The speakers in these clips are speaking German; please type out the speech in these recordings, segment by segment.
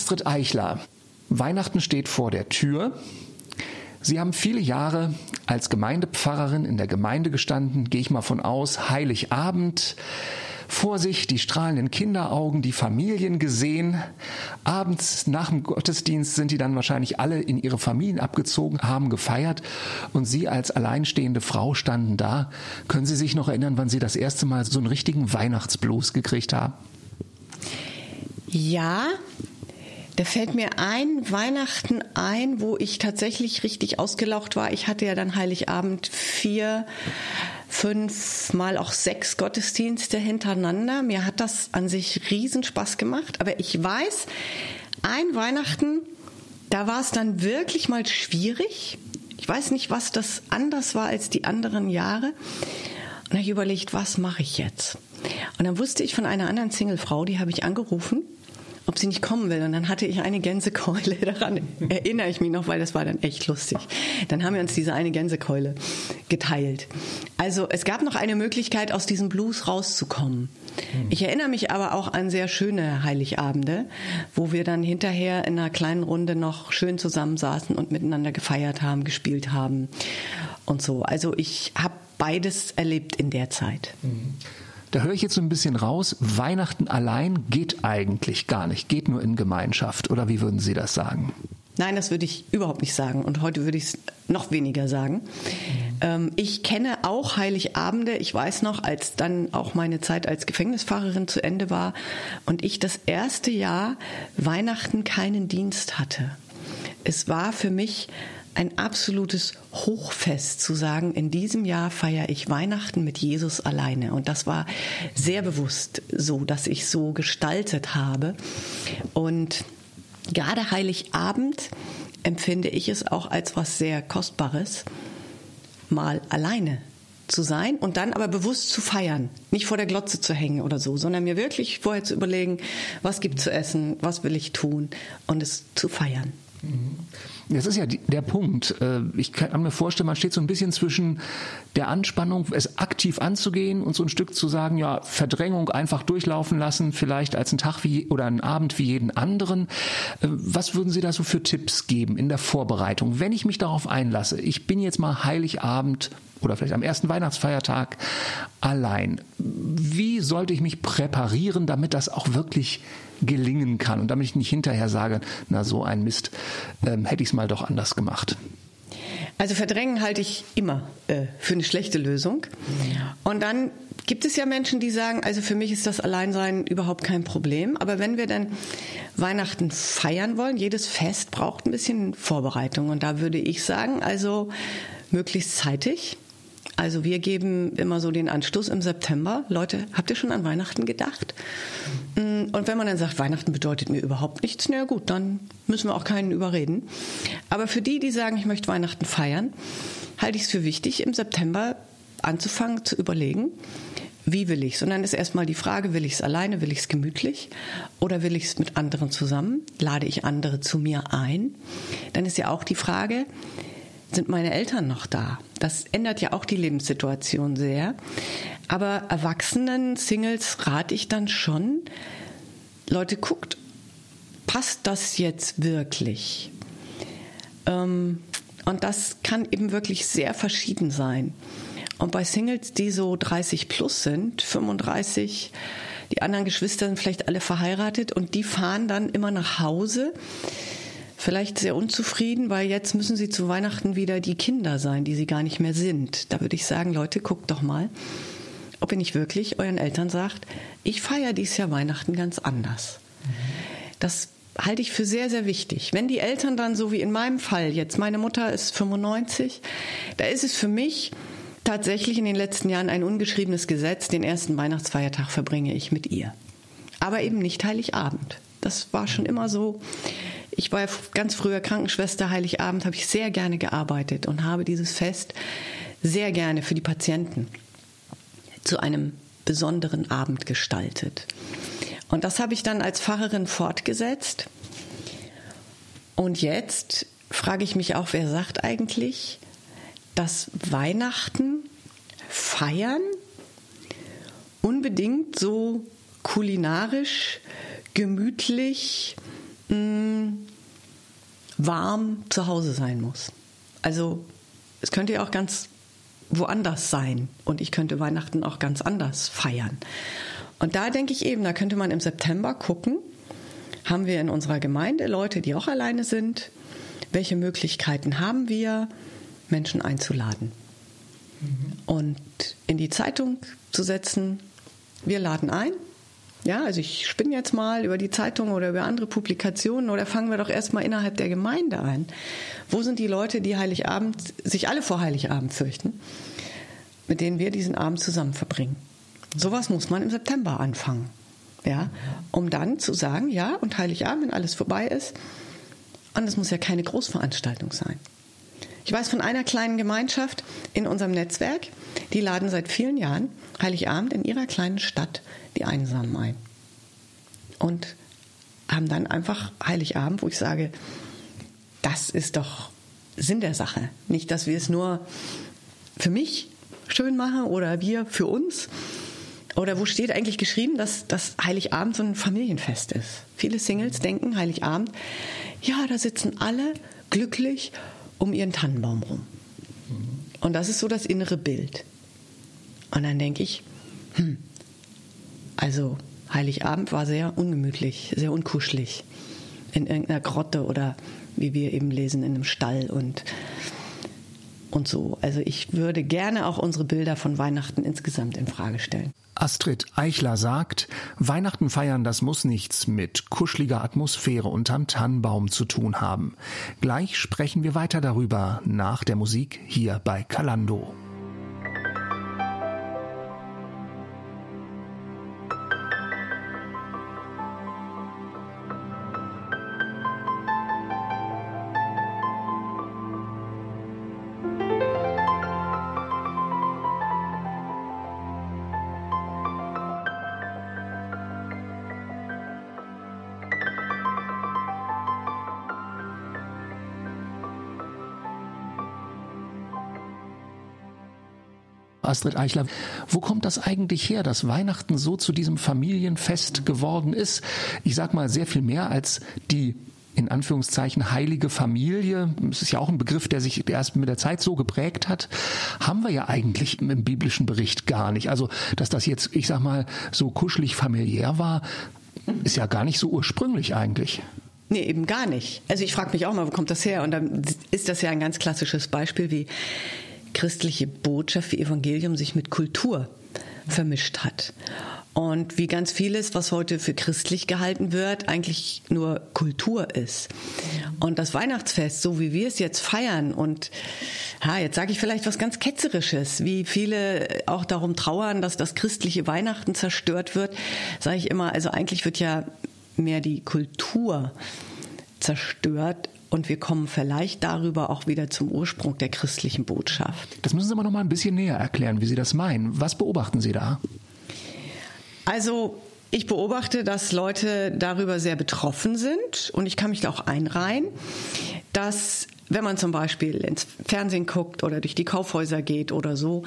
Astrid Eichler. Weihnachten steht vor der Tür. Sie haben viele Jahre als Gemeindepfarrerin in der Gemeinde gestanden, gehe ich mal von aus, Heiligabend. Vor sich die strahlenden Kinderaugen, die Familien gesehen. Abends nach dem Gottesdienst sind die dann wahrscheinlich alle in ihre Familien abgezogen, haben gefeiert und Sie als alleinstehende Frau standen da. Können Sie sich noch erinnern, wann Sie das erste Mal so einen richtigen Weihnachtsblues gekriegt haben? Ja, da fällt mir ein Weihnachten ein, wo ich tatsächlich richtig ausgelaucht war. Ich hatte ja dann Heiligabend vier, fünf, mal auch sechs Gottesdienste hintereinander. Mir hat das an sich riesen Spaß gemacht. Aber ich weiß, ein Weihnachten, da war es dann wirklich mal schwierig. Ich weiß nicht, was das anders war als die anderen Jahre. Und habe ich überlegt, was mache ich jetzt? Und dann wusste ich von einer anderen Singlefrau, die habe ich angerufen ob sie nicht kommen will. Und dann hatte ich eine Gänsekeule. Daran erinnere ich mich noch, weil das war dann echt lustig. Dann haben wir uns diese eine Gänsekeule geteilt. Also es gab noch eine Möglichkeit, aus diesem Blues rauszukommen. Hm. Ich erinnere mich aber auch an sehr schöne Heiligabende, wo wir dann hinterher in einer kleinen Runde noch schön zusammensaßen und miteinander gefeiert haben, gespielt haben und so. Also ich habe beides erlebt in der Zeit. Mhm. Da höre ich jetzt so ein bisschen raus, Weihnachten allein geht eigentlich gar nicht, geht nur in Gemeinschaft. Oder wie würden Sie das sagen? Nein, das würde ich überhaupt nicht sagen. Und heute würde ich es noch weniger sagen. Ähm, ich kenne auch Heiligabende. Ich weiß noch, als dann auch meine Zeit als Gefängnisfahrerin zu Ende war und ich das erste Jahr Weihnachten keinen Dienst hatte. Es war für mich ein absolutes Hochfest zu sagen, in diesem Jahr feiere ich Weihnachten mit Jesus alleine. Und das war sehr bewusst so, dass ich so gestaltet habe. Und gerade Heiligabend empfinde ich es auch als was sehr Kostbares, mal alleine zu sein und dann aber bewusst zu feiern, nicht vor der Glotze zu hängen oder so, sondern mir wirklich vorher zu überlegen, was gibt zu essen, was will ich tun und es zu feiern. Das ist ja der Punkt. Äh, ich kann mir vorstellen, man steht so ein bisschen zwischen der Anspannung, es aktiv anzugehen und so ein Stück zu sagen, ja, Verdrängung einfach durchlaufen lassen, vielleicht als ein Tag wie oder einen Abend wie jeden anderen. Äh, was würden Sie da so für Tipps geben in der Vorbereitung, wenn ich mich darauf einlasse? Ich bin jetzt mal Heiligabend oder vielleicht am ersten Weihnachtsfeiertag allein. Wie sollte ich mich präparieren, damit das auch wirklich gelingen kann und damit ich nicht hinterher sage, na so ein Mist, ähm, hätte ich es mal doch anders gemacht. Also verdrängen halte ich immer äh, für eine schlechte Lösung. Und dann gibt es ja Menschen, die sagen, also für mich ist das Alleinsein überhaupt kein Problem. Aber wenn wir dann Weihnachten feiern wollen, jedes Fest braucht ein bisschen Vorbereitung. Und da würde ich sagen, also möglichst zeitig also wir geben immer so den Anstoß im September. Leute, habt ihr schon an Weihnachten gedacht? Mm, und wenn man dann sagt, Weihnachten bedeutet mir überhaupt nichts, na gut, dann müssen wir auch keinen überreden. Aber für die, die sagen, ich möchte Weihnachten feiern, halte ich es für wichtig, im September anzufangen zu überlegen, wie will ich es? Und dann ist erstmal die Frage, will ich es alleine, will ich es gemütlich oder will ich es mit anderen zusammen? Lade ich andere zu mir ein? Dann ist ja auch die Frage, sind meine Eltern noch da? Das ändert ja auch die Lebenssituation sehr. Aber erwachsenen Singles rate ich dann schon, Leute, guckt, passt das jetzt wirklich? Ähm, und das kann eben wirklich sehr verschieden sein. Und bei Singles, die so 30 plus sind, 35, die anderen Geschwister sind vielleicht alle verheiratet und die fahren dann immer nach Hause vielleicht sehr unzufrieden, weil jetzt müssen sie zu Weihnachten wieder die Kinder sein, die sie gar nicht mehr sind. Da würde ich sagen, Leute, guckt doch mal, ob ihr nicht wirklich euren Eltern sagt, ich feiere dieses Jahr Weihnachten ganz anders. Das halte ich für sehr, sehr wichtig. Wenn die Eltern dann, so wie in meinem Fall jetzt, meine Mutter ist 95, da ist es für mich tatsächlich in den letzten Jahren ein ungeschriebenes Gesetz, den ersten Weihnachtsfeiertag verbringe ich mit ihr. Aber eben nicht Heiligabend. Das war schon immer so. Ich war ganz früher Krankenschwester, Heiligabend habe ich sehr gerne gearbeitet und habe dieses Fest sehr gerne für die Patienten zu einem besonderen Abend gestaltet. Und das habe ich dann als Pfarrerin fortgesetzt. Und jetzt frage ich mich auch, wer sagt eigentlich, dass Weihnachten feiern unbedingt so kulinarisch, gemütlich, mh, warm zu Hause sein muss. Also es könnte ja auch ganz woanders sein und ich könnte Weihnachten auch ganz anders feiern. Und da denke ich eben, da könnte man im September gucken, haben wir in unserer Gemeinde Leute, die auch alleine sind? Welche Möglichkeiten haben wir, Menschen einzuladen? Mhm. Und in die Zeitung zu setzen, wir laden ein. Ja, also ich spinne jetzt mal über die Zeitung oder über andere Publikationen oder fangen wir doch erstmal innerhalb der Gemeinde ein. Wo sind die Leute, die Heiligabend, sich alle vor Heiligabend fürchten, mit denen wir diesen Abend zusammen verbringen? Sowas muss man im September anfangen. Ja, um dann zu sagen, ja, und Heiligabend, wenn alles vorbei ist, und es muss ja keine Großveranstaltung sein. Ich weiß von einer kleinen Gemeinschaft in unserem Netzwerk, die laden seit vielen Jahren Heiligabend in ihrer kleinen Stadt die Einsamen ein. Und haben dann einfach Heiligabend, wo ich sage, das ist doch Sinn der Sache. Nicht, dass wir es nur für mich schön machen oder wir für uns. Oder wo steht eigentlich geschrieben, dass das Heiligabend so ein Familienfest ist? Viele Singles denken Heiligabend, ja, da sitzen alle glücklich um ihren Tannenbaum rum. Und das ist so das innere Bild. Und dann denke ich, hm, also Heiligabend war sehr ungemütlich, sehr unkuschelig. In irgendeiner Grotte oder wie wir eben lesen, in einem Stall und, und so. Also ich würde gerne auch unsere Bilder von Weihnachten insgesamt in Frage stellen. Astrid Eichler sagt, Weihnachten feiern, das muss nichts mit kuscheliger Atmosphäre unterm Tannenbaum zu tun haben. Gleich sprechen wir weiter darüber nach der Musik hier bei Kalando. Astrid Eichler, wo kommt das eigentlich her, dass Weihnachten so zu diesem Familienfest geworden ist? Ich sag mal sehr viel mehr als die in Anführungszeichen heilige Familie, das ist ja auch ein Begriff, der sich erst mit der Zeit so geprägt hat, haben wir ja eigentlich im biblischen Bericht gar nicht. Also, dass das jetzt, ich sag mal, so kuschelig familiär war, ist ja gar nicht so ursprünglich eigentlich. Nee, eben gar nicht. Also ich frage mich auch mal, wo kommt das her? Und dann ist das ja ein ganz klassisches Beispiel, wie christliche Botschaft, wie Evangelium sich mit Kultur vermischt hat. Und wie ganz vieles, was heute für christlich gehalten wird, eigentlich nur Kultur ist. Und das Weihnachtsfest, so wie wir es jetzt feiern und ha, jetzt sage ich vielleicht was ganz Ketzerisches, wie viele auch darum trauern, dass das christliche Weihnachten zerstört wird, sage ich immer, also eigentlich wird ja mehr die Kultur zerstört und wir kommen vielleicht darüber auch wieder zum Ursprung der christlichen Botschaft. Das müssen Sie aber noch mal ein bisschen näher erklären, wie Sie das meinen. Was beobachten Sie da? Also ich beobachte, dass Leute darüber sehr betroffen sind und ich kann mich da auch einreihen, dass wenn man zum Beispiel ins Fernsehen guckt oder durch die Kaufhäuser geht oder so,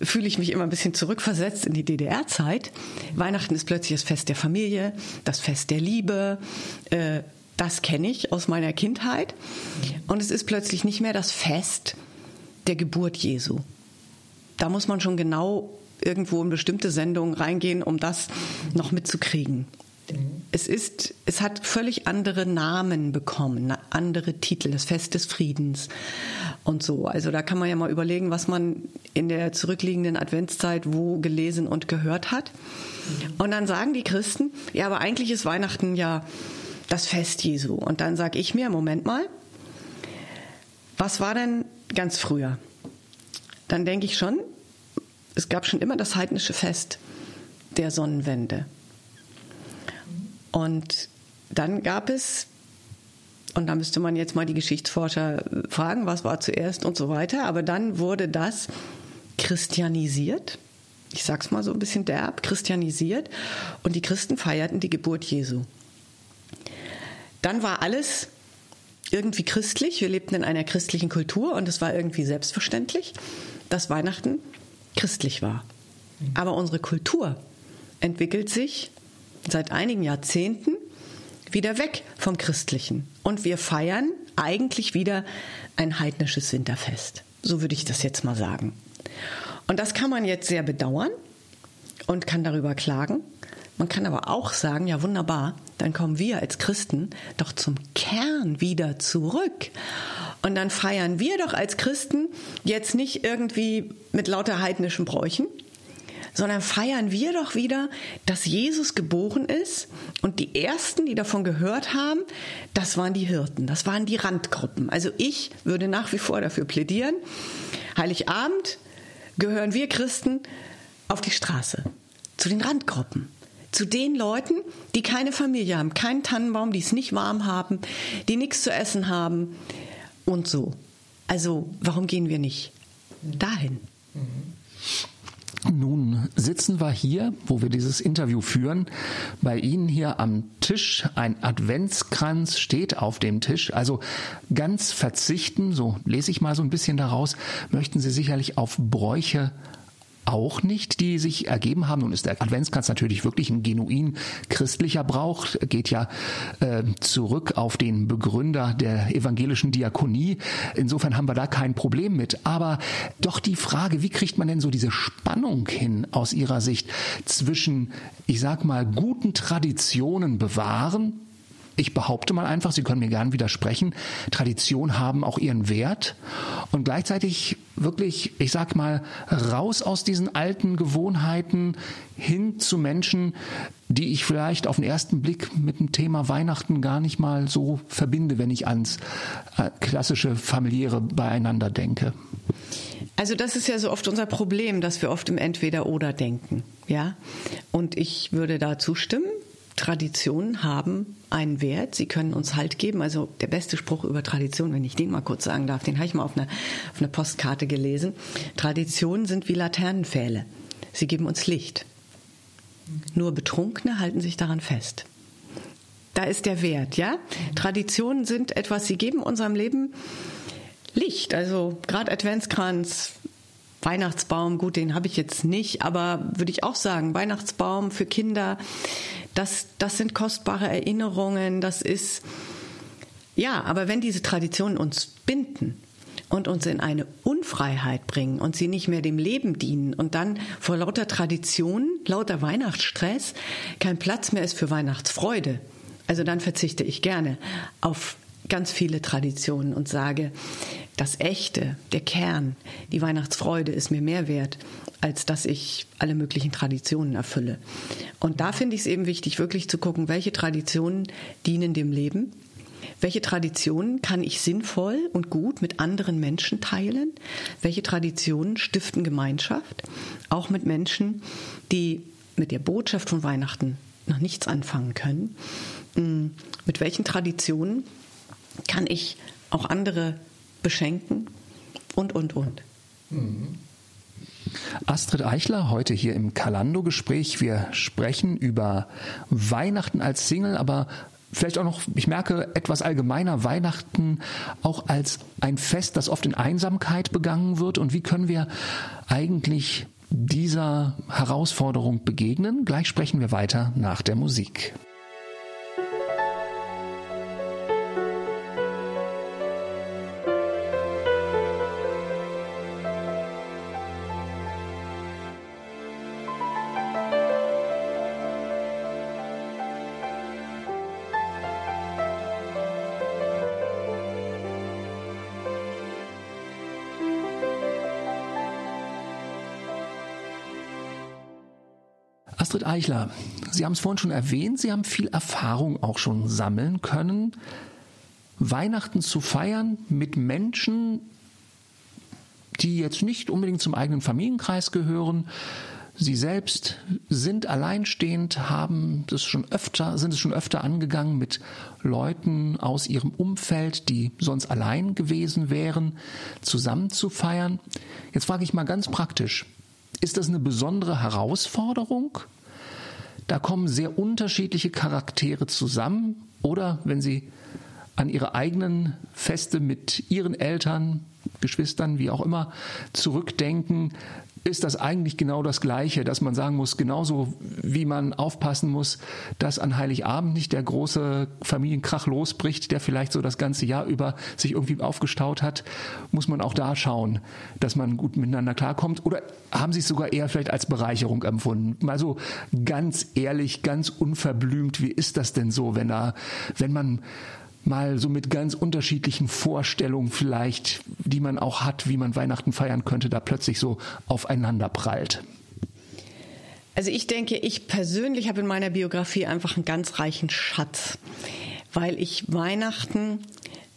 fühle ich mich immer ein bisschen zurückversetzt in die DDR-Zeit. Weihnachten ist plötzlich das Fest der Familie, das Fest der Liebe. Äh, das kenne ich aus meiner Kindheit. Und es ist plötzlich nicht mehr das Fest der Geburt Jesu. Da muss man schon genau irgendwo in bestimmte Sendungen reingehen, um das noch mitzukriegen. Es ist, es hat völlig andere Namen bekommen, andere Titel, das Fest des Friedens und so. Also da kann man ja mal überlegen, was man in der zurückliegenden Adventszeit wo gelesen und gehört hat. Und dann sagen die Christen, ja, aber eigentlich ist Weihnachten ja das Fest Jesu. Und dann sage ich mir, Moment mal, was war denn ganz früher? Dann denke ich schon, es gab schon immer das heidnische Fest der Sonnenwende. Und dann gab es, und da müsste man jetzt mal die Geschichtsforscher fragen, was war zuerst und so weiter, aber dann wurde das christianisiert. Ich sag's mal so ein bisschen derb, christianisiert. Und die Christen feierten die Geburt Jesu. Dann war alles irgendwie christlich. Wir lebten in einer christlichen Kultur und es war irgendwie selbstverständlich, dass Weihnachten christlich war. Aber unsere Kultur entwickelt sich seit einigen Jahrzehnten wieder weg vom Christlichen. Und wir feiern eigentlich wieder ein heidnisches Winterfest. So würde ich das jetzt mal sagen. Und das kann man jetzt sehr bedauern und kann darüber klagen. Man kann aber auch sagen, ja wunderbar, dann kommen wir als Christen doch zum Kern wieder zurück. Und dann feiern wir doch als Christen jetzt nicht irgendwie mit lauter heidnischen Bräuchen, sondern feiern wir doch wieder, dass Jesus geboren ist und die ersten, die davon gehört haben, das waren die Hirten, das waren die Randgruppen. Also ich würde nach wie vor dafür plädieren, Heiligabend gehören wir Christen auf die Straße, zu den Randgruppen zu den Leuten, die keine Familie haben, keinen Tannenbaum, die es nicht warm haben, die nichts zu essen haben und so. Also warum gehen wir nicht dahin? Nun sitzen wir hier, wo wir dieses Interview führen. Bei Ihnen hier am Tisch ein Adventskranz steht auf dem Tisch. Also ganz verzichten, so lese ich mal so ein bisschen daraus, möchten Sie sicherlich auf Bräuche auch nicht, die sich ergeben haben. Nun ist der Adventskranz natürlich wirklich ein genuin christlicher Brauch, geht ja äh, zurück auf den Begründer der evangelischen Diakonie. Insofern haben wir da kein Problem mit. Aber doch die Frage, wie kriegt man denn so diese Spannung hin aus Ihrer Sicht zwischen, ich sag mal, guten Traditionen bewahren, ich behaupte mal einfach, Sie können mir gern widersprechen, Traditionen haben auch ihren Wert und gleichzeitig wirklich, ich sag mal, raus aus diesen alten Gewohnheiten hin zu Menschen, die ich vielleicht auf den ersten Blick mit dem Thema Weihnachten gar nicht mal so verbinde, wenn ich ans äh, klassische familiäre Beieinander denke. Also das ist ja so oft unser Problem, dass wir oft im Entweder-Oder denken, ja. Und ich würde da zustimmen. Traditionen haben einen Wert, sie können uns Halt geben. Also der beste Spruch über Tradition, wenn ich den mal kurz sagen darf, den habe ich mal auf einer, auf einer Postkarte gelesen. Traditionen sind wie Laternenpfähle. Sie geben uns Licht. Nur Betrunkene halten sich daran fest. Da ist der Wert, ja? Traditionen sind etwas, sie geben unserem Leben Licht. Also gerade Adventskranz, Weihnachtsbaum, gut, den habe ich jetzt nicht, aber würde ich auch sagen, Weihnachtsbaum für Kinder, das, das sind kostbare Erinnerungen, das ist, ja, aber wenn diese Traditionen uns binden und uns in eine Unfreiheit bringen und sie nicht mehr dem Leben dienen und dann vor lauter Traditionen, lauter Weihnachtsstress kein Platz mehr ist für Weihnachtsfreude, also dann verzichte ich gerne auf ganz viele Traditionen und sage, das Echte, der Kern, die Weihnachtsfreude ist mir mehr wert, als dass ich alle möglichen Traditionen erfülle. Und da finde ich es eben wichtig, wirklich zu gucken, welche Traditionen dienen dem Leben, welche Traditionen kann ich sinnvoll und gut mit anderen Menschen teilen? Welche Traditionen stiften Gemeinschaft? Auch mit Menschen, die mit der Botschaft von Weihnachten noch nichts anfangen können. Hm, mit welchen Traditionen kann ich auch andere beschenken und, und, und. Astrid Eichler, heute hier im Kalando-Gespräch. Wir sprechen über Weihnachten als Single, aber vielleicht auch noch, ich merke, etwas allgemeiner Weihnachten auch als ein Fest, das oft in Einsamkeit begangen wird. Und wie können wir eigentlich dieser Herausforderung begegnen? Gleich sprechen wir weiter nach der Musik. Eichler, Sie haben es vorhin schon erwähnt, Sie haben viel Erfahrung auch schon sammeln können. Weihnachten zu feiern mit Menschen, die jetzt nicht unbedingt zum eigenen Familienkreis gehören. Sie selbst sind alleinstehend, haben das schon öfter, sind es schon öfter angegangen mit Leuten aus ihrem Umfeld, die sonst allein gewesen wären, zusammen zu feiern. Jetzt frage ich mal ganz praktisch. Ist das eine besondere Herausforderung? Da kommen sehr unterschiedliche Charaktere zusammen. Oder wenn Sie an Ihre eigenen Feste mit Ihren Eltern, Geschwistern, wie auch immer, zurückdenken, ist das eigentlich genau das Gleiche, dass man sagen muss, genauso wie man aufpassen muss, dass an Heiligabend nicht der große Familienkrach losbricht, der vielleicht so das ganze Jahr über sich irgendwie aufgestaut hat, muss man auch da schauen, dass man gut miteinander klarkommt. Oder haben Sie es sogar eher vielleicht als Bereicherung empfunden? Mal so ganz ehrlich, ganz unverblümt, wie ist das denn so, wenn da, wenn man mal so mit ganz unterschiedlichen Vorstellungen vielleicht, die man auch hat, wie man Weihnachten feiern könnte, da plötzlich so aufeinander prallt? Also ich denke, ich persönlich habe in meiner Biografie einfach einen ganz reichen Schatz, weil ich Weihnachten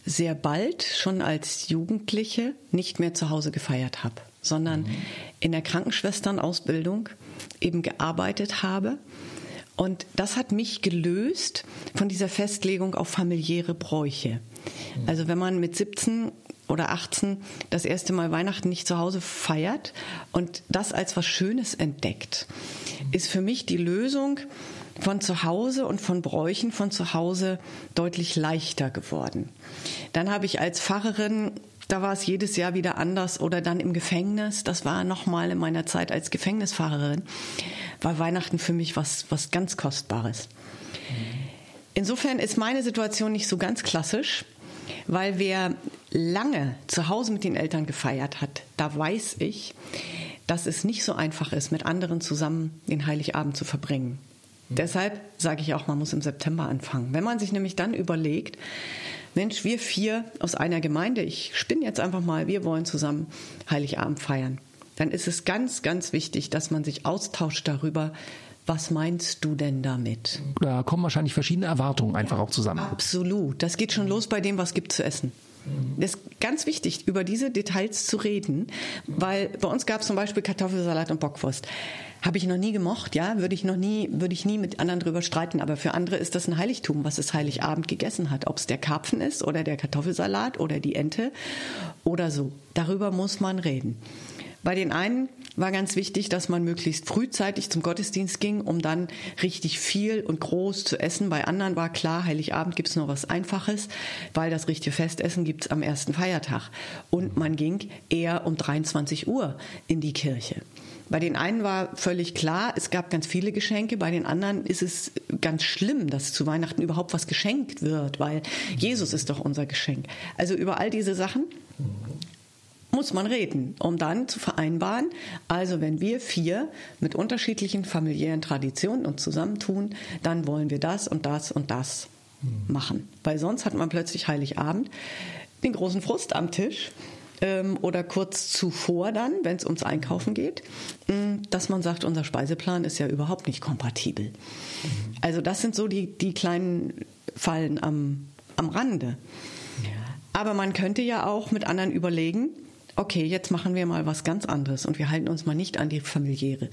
sehr bald schon als Jugendliche nicht mehr zu Hause gefeiert habe, sondern in der Krankenschwesternausbildung eben gearbeitet habe und das hat mich gelöst von dieser Festlegung auf familiäre Bräuche. Also wenn man mit 17 oder 18 das erste Mal Weihnachten nicht zu Hause feiert und das als was Schönes entdeckt, ist für mich die Lösung von zu Hause und von Bräuchen von zu Hause deutlich leichter geworden. Dann habe ich als Pfarrerin da war es jedes Jahr wieder anders oder dann im Gefängnis. Das war nochmal in meiner Zeit als Gefängnisfahrerin war Weihnachten für mich was, was ganz Kostbares. Insofern ist meine Situation nicht so ganz klassisch, weil wer lange zu Hause mit den Eltern gefeiert hat, da weiß ich, dass es nicht so einfach ist, mit anderen zusammen den Heiligabend zu verbringen. Mhm. Deshalb sage ich auch, man muss im September anfangen. Wenn man sich nämlich dann überlegt, Mensch, wir vier aus einer Gemeinde, ich spinne jetzt einfach mal, wir wollen zusammen Heiligabend feiern dann ist es ganz, ganz wichtig, dass man sich austauscht darüber, was meinst du denn damit? Da kommen wahrscheinlich verschiedene Erwartungen einfach auch zusammen. Absolut. Das geht schon los bei dem, was gibt zu essen. Das ist ganz wichtig, über diese Details zu reden, weil bei uns gab es zum Beispiel Kartoffelsalat und Bockwurst. Habe ich noch nie gemocht, ja, würde ich noch nie, würde ich nie mit anderen drüber streiten. Aber für andere ist das ein Heiligtum, was es Heiligabend gegessen hat. Ob es der Karpfen ist oder der Kartoffelsalat oder die Ente oder so. Darüber muss man reden. Bei den einen war ganz wichtig, dass man möglichst frühzeitig zum Gottesdienst ging, um dann richtig viel und groß zu essen. Bei anderen war klar, Heiligabend gibt's noch was Einfaches, weil das richtige Festessen gibt's am ersten Feiertag. Und man ging eher um 23 Uhr in die Kirche. Bei den einen war völlig klar, es gab ganz viele Geschenke, bei den anderen ist es ganz schlimm, dass zu Weihnachten überhaupt was geschenkt wird, weil Jesus ist doch unser Geschenk. Also über all diese Sachen muss man reden, um dann zu vereinbaren, also wenn wir vier mit unterschiedlichen familiären Traditionen uns zusammentun, dann wollen wir das und das und das machen. Weil sonst hat man plötzlich Heiligabend den großen Frust am Tisch ähm, oder kurz zuvor dann, wenn es ums Einkaufen geht, äh, dass man sagt, unser Speiseplan ist ja überhaupt nicht kompatibel. Also das sind so die, die kleinen Fallen am, am Rande. Aber man könnte ja auch mit anderen überlegen, okay, jetzt machen wir mal was ganz anderes und wir halten uns mal nicht an die familiäre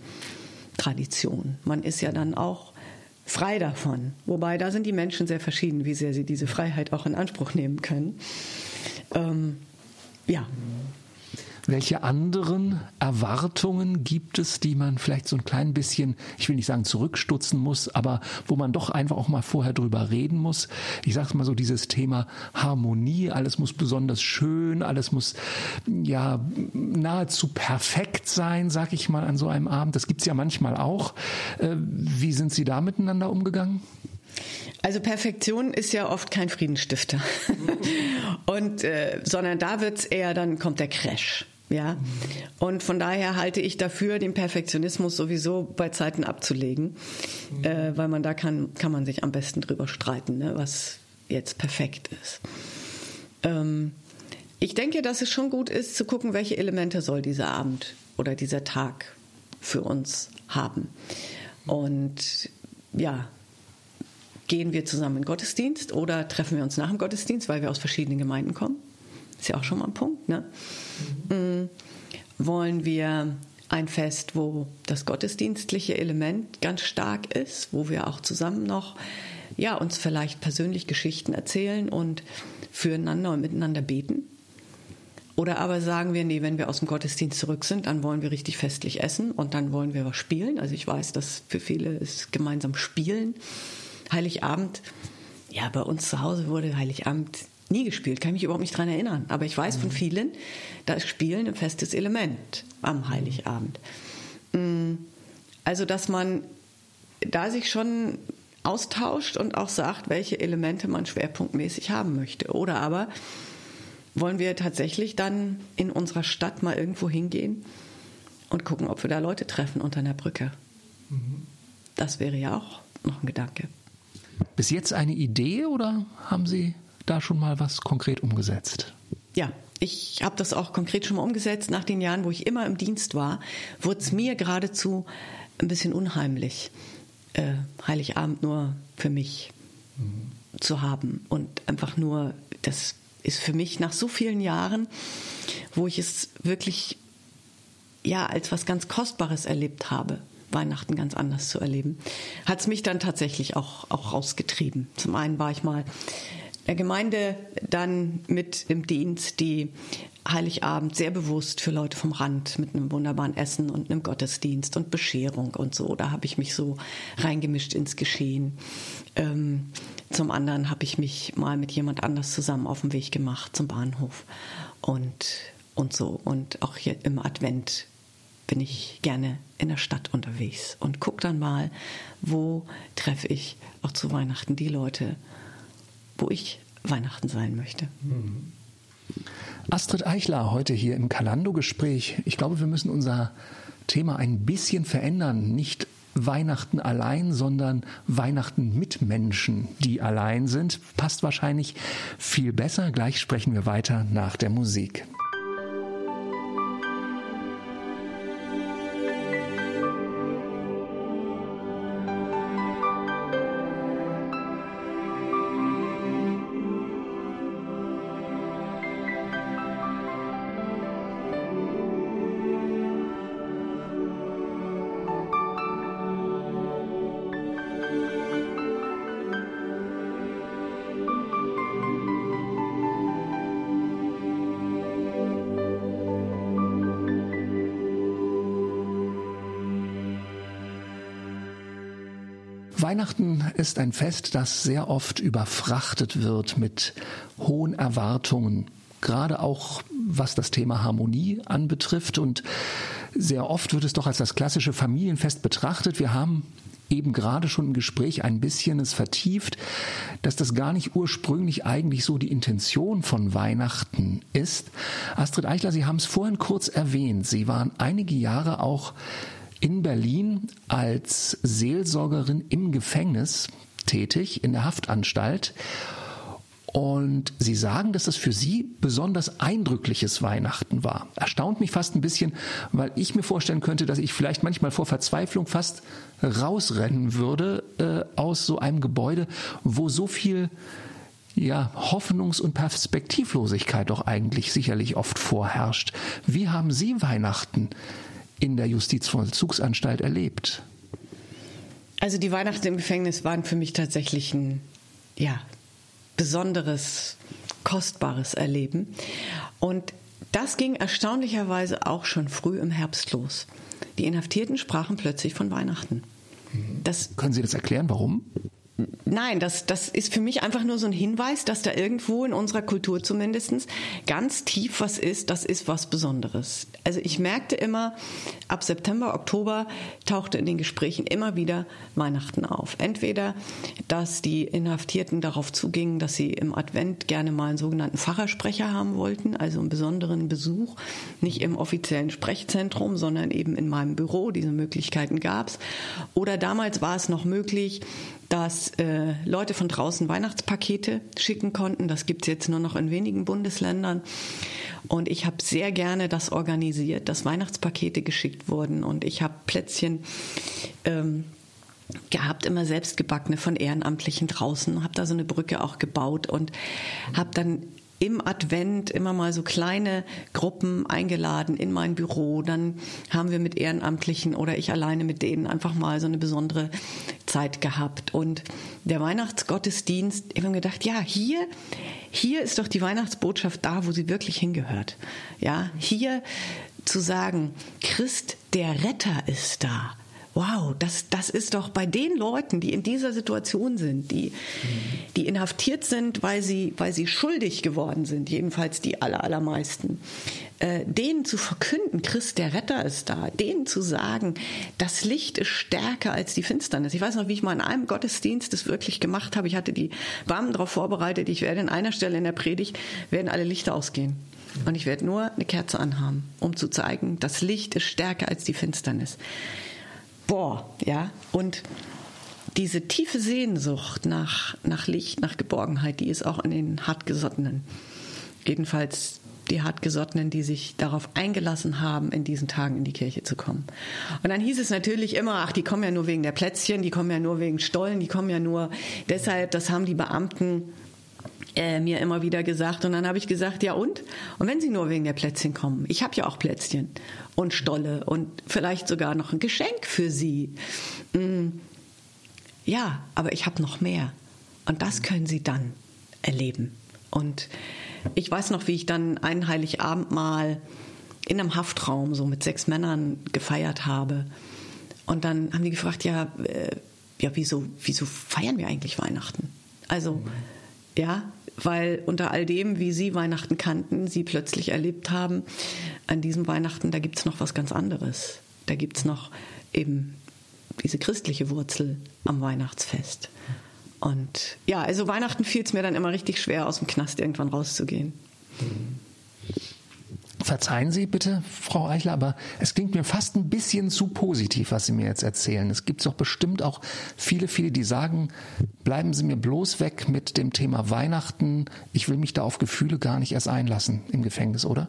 Tradition. Man ist ja dann auch frei davon. Wobei da sind die Menschen sehr verschieden, wie sehr sie diese Freiheit auch in Anspruch nehmen können. Ähm, ja. Welche anderen Erwartungen gibt es, die man vielleicht so ein klein bisschen, ich will nicht sagen zurückstutzen muss, aber wo man doch einfach auch mal vorher drüber reden muss? Ich sage mal so dieses Thema Harmonie, alles muss besonders schön, alles muss ja nahezu perfekt sein, sag ich mal, an so einem Abend. Das gibt's ja manchmal auch. Äh, wie sind Sie da miteinander umgegangen? Also Perfektion ist ja oft kein Friedensstifter. Und äh, sondern da wird's eher, dann kommt der Crash. Ja. Und von daher halte ich dafür, den Perfektionismus sowieso bei Zeiten abzulegen, mhm. äh, weil man da kann, kann man sich am besten drüber streiten, ne, was jetzt perfekt ist. Ähm, ich denke, dass es schon gut ist, zu gucken, welche Elemente soll dieser Abend oder dieser Tag für uns haben. Und ja, gehen wir zusammen in den Gottesdienst oder treffen wir uns nach dem Gottesdienst, weil wir aus verschiedenen Gemeinden kommen? Ist ja auch schon mal ein Punkt, ne? Mhm. Wollen wir ein Fest, wo das gottesdienstliche Element ganz stark ist, wo wir auch zusammen noch ja, uns vielleicht persönlich Geschichten erzählen und füreinander und miteinander beten? Oder aber sagen wir, nee, wenn wir aus dem Gottesdienst zurück sind, dann wollen wir richtig festlich essen und dann wollen wir was spielen. Also ich weiß, dass für viele ist gemeinsam spielen. Heiligabend, ja, bei uns zu Hause wurde Heiligabend nie gespielt, kann mich überhaupt nicht dran erinnern. Aber ich weiß von vielen, da ist Spielen ein festes Element am Heiligabend. Mm, also, dass man da sich schon austauscht und auch sagt, welche Elemente man schwerpunktmäßig haben möchte. Oder aber wollen wir tatsächlich dann in unserer Stadt mal irgendwo hingehen und gucken, ob wir da Leute treffen unter einer Brücke. Mhm. Das wäre ja auch noch ein Gedanke. Bis jetzt eine Idee oder haben Sie da schon mal was konkret umgesetzt? Ja, ich habe das auch konkret schon mal umgesetzt. Nach den Jahren, wo ich immer im Dienst war, wurde es mir geradezu ein bisschen unheimlich, äh, Heiligabend nur für mich mhm. zu haben und einfach nur, das ist für mich nach so vielen Jahren, wo ich es wirklich ja als was ganz Kostbares erlebt habe, Weihnachten ganz anders zu erleben, hat es mich dann tatsächlich auch, auch rausgetrieben. Zum einen war ich mal der Gemeinde dann mit im Dienst, die Heiligabend sehr bewusst für Leute vom Rand mit einem wunderbaren Essen und einem Gottesdienst und Bescherung und so. Da habe ich mich so reingemischt ins Geschehen. Ähm, zum anderen habe ich mich mal mit jemand anders zusammen auf den Weg gemacht zum Bahnhof und, und so. Und auch hier im Advent bin ich gerne in der Stadt unterwegs und gucke dann mal, wo treffe ich auch zu Weihnachten die Leute, wo ich Weihnachten sein möchte. Mhm. Astrid Eichler heute hier im Kalando-Gespräch. Ich glaube, wir müssen unser Thema ein bisschen verändern. Nicht Weihnachten allein, sondern Weihnachten mit Menschen, die allein sind. Passt wahrscheinlich viel besser. Gleich sprechen wir weiter nach der Musik. Weihnachten ist ein Fest, das sehr oft überfrachtet wird mit hohen Erwartungen, gerade auch was das Thema Harmonie anbetrifft. Und sehr oft wird es doch als das klassische Familienfest betrachtet. Wir haben eben gerade schon im Gespräch ein bisschen es vertieft, dass das gar nicht ursprünglich eigentlich so die Intention von Weihnachten ist. Astrid Eichler, Sie haben es vorhin kurz erwähnt. Sie waren einige Jahre auch in Berlin als Seelsorgerin im Gefängnis tätig, in der Haftanstalt. Und Sie sagen, dass es für Sie besonders eindrückliches Weihnachten war. Erstaunt mich fast ein bisschen, weil ich mir vorstellen könnte, dass ich vielleicht manchmal vor Verzweiflung fast rausrennen würde äh, aus so einem Gebäude, wo so viel ja, Hoffnungs- und Perspektivlosigkeit doch eigentlich sicherlich oft vorherrscht. Wie haben Sie Weihnachten in der Justizvollzugsanstalt erlebt? Also die Weihnachten im Gefängnis waren für mich tatsächlich ein ja, besonderes, kostbares Erleben. Und das ging erstaunlicherweise auch schon früh im Herbst los. Die Inhaftierten sprachen plötzlich von Weihnachten. Das Können Sie das erklären, warum? Nein, das, das ist für mich einfach nur so ein Hinweis, dass da irgendwo in unserer Kultur zumindest ganz tief was ist, das ist was Besonderes. Also ich merkte immer, ab September, Oktober tauchte in den Gesprächen immer wieder Weihnachten auf. Entweder, dass die Inhaftierten darauf zugingen, dass sie im Advent gerne mal einen sogenannten Pfarrersprecher haben wollten, also einen besonderen Besuch, nicht im offiziellen Sprechzentrum, sondern eben in meinem Büro. Diese Möglichkeiten gab es. Oder damals war es noch möglich, dass äh, Leute von draußen Weihnachtspakete schicken konnten. Das gibt's jetzt nur noch in wenigen Bundesländern. Und ich habe sehr gerne das organisiert, dass Weihnachtspakete geschickt wurden. Und ich habe Plätzchen ähm, gehabt, immer selbst gebackene von Ehrenamtlichen draußen, habe da so eine Brücke auch gebaut und habe dann im Advent immer mal so kleine Gruppen eingeladen in mein Büro. Dann haben wir mit Ehrenamtlichen oder ich alleine mit denen einfach mal so eine besondere Zeit gehabt. Und der Weihnachtsgottesdienst, habe gedacht, ja, hier, hier ist doch die Weihnachtsbotschaft da, wo sie wirklich hingehört. Ja, hier zu sagen, Christ, der Retter ist da. Wow, das, das ist doch bei den Leuten, die in dieser Situation sind, die, die inhaftiert sind, weil sie, weil sie schuldig geworden sind, jedenfalls die aller, allermeisten, äh, denen zu verkünden, Christ der Retter ist da, denen zu sagen, das Licht ist stärker als die Finsternis. Ich weiß noch, wie ich mal in einem Gottesdienst das wirklich gemacht habe. Ich hatte die Beamten darauf vorbereitet, ich werde in einer Stelle in der Predigt, werden alle Lichter ausgehen. Und ich werde nur eine Kerze anhaben, um zu zeigen, das Licht ist stärker als die Finsternis. Boah, ja. Und diese tiefe Sehnsucht nach, nach Licht, nach Geborgenheit, die ist auch in den Hartgesottenen. Jedenfalls die Hartgesottenen, die sich darauf eingelassen haben, in diesen Tagen in die Kirche zu kommen. Und dann hieß es natürlich immer, ach, die kommen ja nur wegen der Plätzchen, die kommen ja nur wegen Stollen, die kommen ja nur deshalb, das haben die Beamten äh, mir immer wieder gesagt. Und dann habe ich gesagt, ja und? Und wenn Sie nur wegen der Plätzchen kommen, ich habe ja auch Plätzchen und Stolle und vielleicht sogar noch ein Geschenk für Sie. Mm, ja, aber ich habe noch mehr. Und das können Sie dann erleben. Und ich weiß noch, wie ich dann einen Heiligabend mal in einem Haftraum so mit sechs Männern gefeiert habe. Und dann haben die gefragt, ja, äh, ja, wieso, wieso feiern wir eigentlich Weihnachten? Also, ja, weil unter all dem, wie Sie Weihnachten kannten, Sie plötzlich erlebt haben, an diesem Weihnachten, da gibt es noch was ganz anderes. Da gibt es noch eben diese christliche Wurzel am Weihnachtsfest. Und ja, also Weihnachten fiel es mir dann immer richtig schwer, aus dem Knast irgendwann rauszugehen. Verzeihen Sie bitte, Frau Eichler, aber es klingt mir fast ein bisschen zu positiv, was Sie mir jetzt erzählen. Es gibt doch bestimmt auch viele, viele, die sagen, bleiben Sie mir bloß weg mit dem Thema Weihnachten. Ich will mich da auf Gefühle gar nicht erst einlassen im Gefängnis, oder?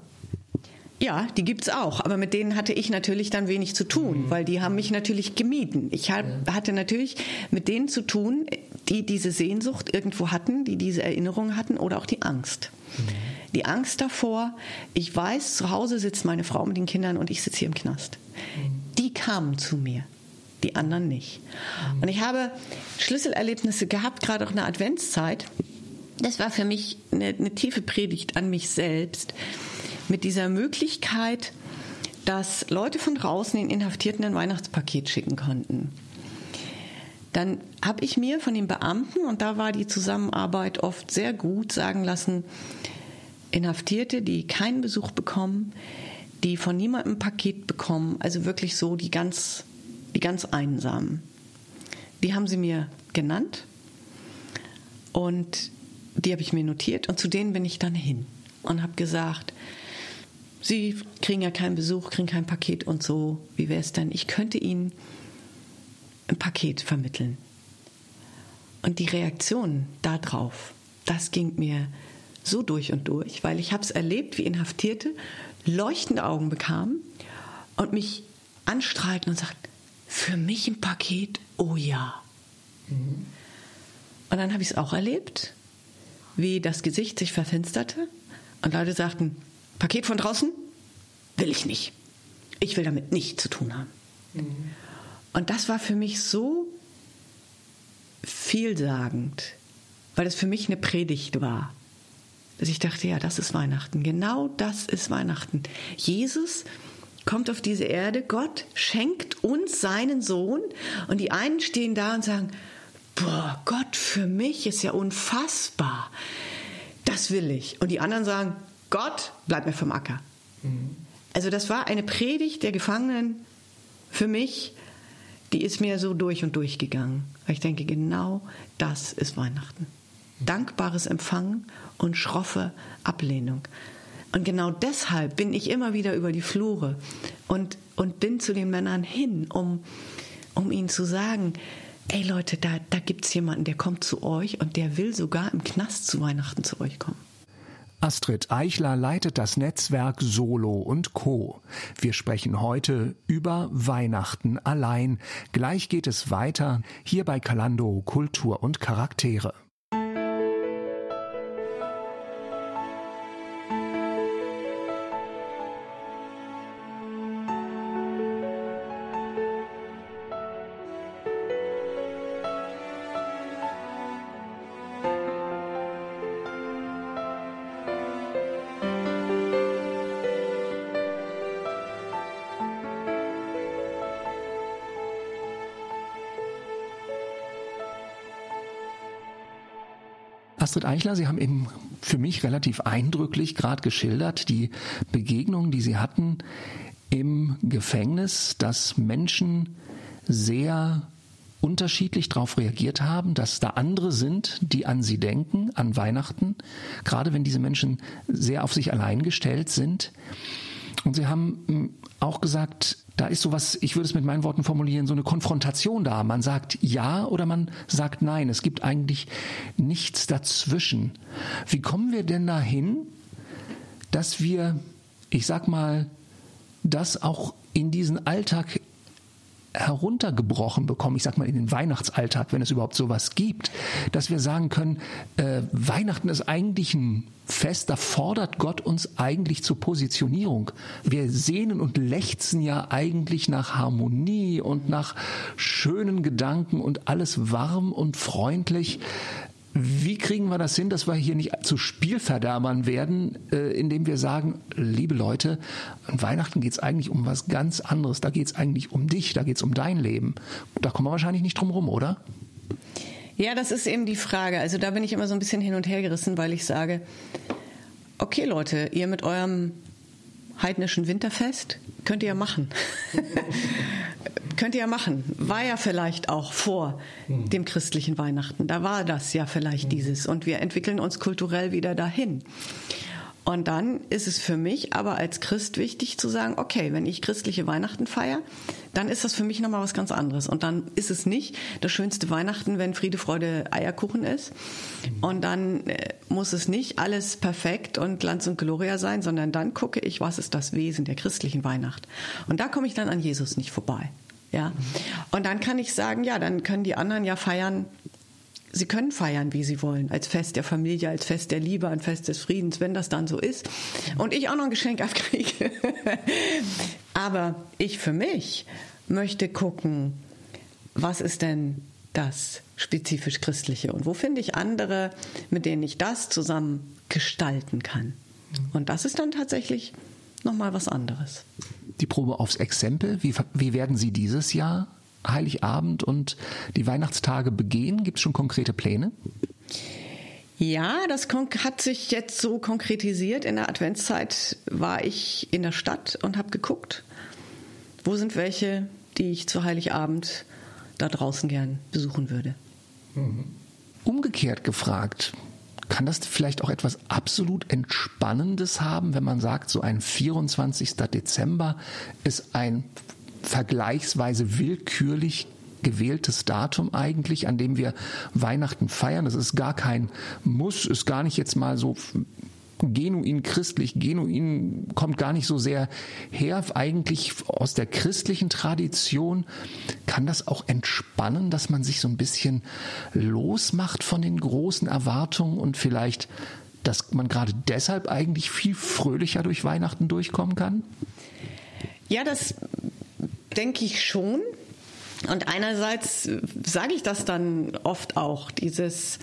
Ja, die gibt's auch, aber mit denen hatte ich natürlich dann wenig zu tun, mhm. weil die haben mich natürlich gemieden. Ich hatte natürlich mit denen zu tun, die diese Sehnsucht irgendwo hatten, die diese Erinnerung hatten oder auch die Angst. Mhm. Die Angst davor, ich weiß, zu Hause sitzt meine Frau mit den Kindern und ich sitze hier im Knast. Die kamen zu mir, die anderen nicht. Und ich habe Schlüsselerlebnisse gehabt, gerade auch in der Adventszeit. Das war für mich eine, eine tiefe Predigt an mich selbst mit dieser Möglichkeit, dass Leute von draußen den Inhaftierten ein Weihnachtspaket schicken konnten. Dann habe ich mir von den Beamten, und da war die Zusammenarbeit oft sehr gut, sagen lassen, Inhaftierte, die keinen Besuch bekommen, die von niemandem ein Paket bekommen, also wirklich so die ganz, die ganz einsamen. Die haben sie mir genannt und die habe ich mir notiert und zu denen bin ich dann hin und habe gesagt, Sie kriegen ja keinen Besuch, kriegen kein Paket und so. Wie wäre es denn? Ich könnte Ihnen ein Paket vermitteln. Und die Reaktion darauf, das ging mir so durch und durch, weil ich habe es erlebt, wie Inhaftierte leuchtende Augen bekamen und mich anstrahlten und sagten, für mich ein Paket, oh ja. Mhm. Und dann habe ich es auch erlebt, wie das Gesicht sich verfinsterte und Leute sagten, Paket von draußen will ich nicht. Ich will damit nichts zu tun haben. Mhm. Und das war für mich so vielsagend, weil es für mich eine Predigt war. Dass ich dachte, ja, das ist Weihnachten. Genau das ist Weihnachten. Jesus kommt auf diese Erde, Gott schenkt uns seinen Sohn und die einen stehen da und sagen, boah, Gott für mich ist ja unfassbar. Das will ich. Und die anderen sagen, Gott, bleib mir vom Acker. Mhm. Also das war eine Predigt der Gefangenen für mich, die ist mir so durch und durch gegangen. Weil ich denke, genau das ist Weihnachten. Dankbares Empfangen und schroffe Ablehnung. Und genau deshalb bin ich immer wieder über die Flure und, und bin zu den Männern hin, um, um ihnen zu sagen, ey Leute, da, da gibt es jemanden, der kommt zu euch und der will sogar im Knast zu Weihnachten zu euch kommen. Astrid Eichler leitet das Netzwerk Solo und Co. Wir sprechen heute über Weihnachten allein. Gleich geht es weiter hier bei Kalando Kultur und Charaktere. Astrid Eichler, Sie haben eben für mich relativ eindrücklich gerade geschildert, die Begegnungen, die Sie hatten im Gefängnis, dass Menschen sehr unterschiedlich darauf reagiert haben, dass da andere sind, die an sie denken, an Weihnachten, gerade wenn diese Menschen sehr auf sich allein gestellt sind. Und sie haben hm, auch gesagt, da ist sowas, ich würde es mit meinen Worten formulieren, so eine Konfrontation da. Man sagt ja oder man sagt nein. Es gibt eigentlich nichts dazwischen. Wie kommen wir denn dahin, dass wir, ich sag mal, das auch in diesen Alltag heruntergebrochen bekommen, ich sag mal in den Weihnachtsalltag, wenn es überhaupt sowas gibt, dass wir sagen können, äh, Weihnachten ist eigentlich ein Fest, da fordert Gott uns eigentlich zur Positionierung. Wir sehnen und lechzen ja eigentlich nach Harmonie und nach schönen Gedanken und alles warm und freundlich. Wie kriegen wir das hin, dass wir hier nicht zu Spielverderbern werden, äh, indem wir sagen, liebe Leute, an Weihnachten geht es eigentlich um was ganz anderes. Da geht es eigentlich um dich, da geht es um dein Leben. Da kommen wir wahrscheinlich nicht drum rum, oder? Ja, das ist eben die Frage. Also da bin ich immer so ein bisschen hin und her gerissen, weil ich sage, okay Leute, ihr mit eurem heidnischen Winterfest könnt ihr ja machen. könnt ihr ja machen. War ja vielleicht auch vor mhm. dem christlichen Weihnachten. Da war das ja vielleicht mhm. dieses. Und wir entwickeln uns kulturell wieder dahin. Und dann ist es für mich aber als Christ wichtig zu sagen, okay, wenn ich christliche Weihnachten feiere, dann ist das für mich nochmal was ganz anderes. Und dann ist es nicht das schönste Weihnachten, wenn Friede, Freude, Eierkuchen ist. Und dann äh, muss es nicht alles perfekt und Glanz und Gloria sein, sondern dann gucke ich, was ist das Wesen der christlichen Weihnacht. Und da komme ich dann an Jesus nicht vorbei. Ja. Und dann kann ich sagen, ja, dann können die anderen ja feiern. Sie können feiern, wie sie wollen, als Fest der Familie, als Fest der Liebe, ein Fest des Friedens, wenn das dann so ist. Und ich auch noch ein Geschenk abkriege. Aber ich für mich möchte gucken, was ist denn das spezifisch Christliche und wo finde ich andere, mit denen ich das zusammen gestalten kann. Und das ist dann tatsächlich nochmal was anderes die Probe aufs Exempel. Wie, wie werden Sie dieses Jahr Heiligabend und die Weihnachtstage begehen? Gibt es schon konkrete Pläne? Ja, das hat sich jetzt so konkretisiert. In der Adventszeit war ich in der Stadt und habe geguckt, wo sind welche, die ich zu Heiligabend da draußen gern besuchen würde. Umgekehrt gefragt, kann das vielleicht auch etwas absolut Entspannendes haben, wenn man sagt, so ein 24. Dezember ist ein vergleichsweise willkürlich gewähltes Datum eigentlich, an dem wir Weihnachten feiern. Das ist gar kein Muss, ist gar nicht jetzt mal so genuin christlich, genuin kommt gar nicht so sehr her, eigentlich aus der christlichen Tradition. Kann das auch entspannen, dass man sich so ein bisschen losmacht von den großen Erwartungen und vielleicht, dass man gerade deshalb eigentlich viel fröhlicher durch Weihnachten durchkommen kann? Ja, das denke ich schon. Und einerseits sage ich das dann oft auch, dieses,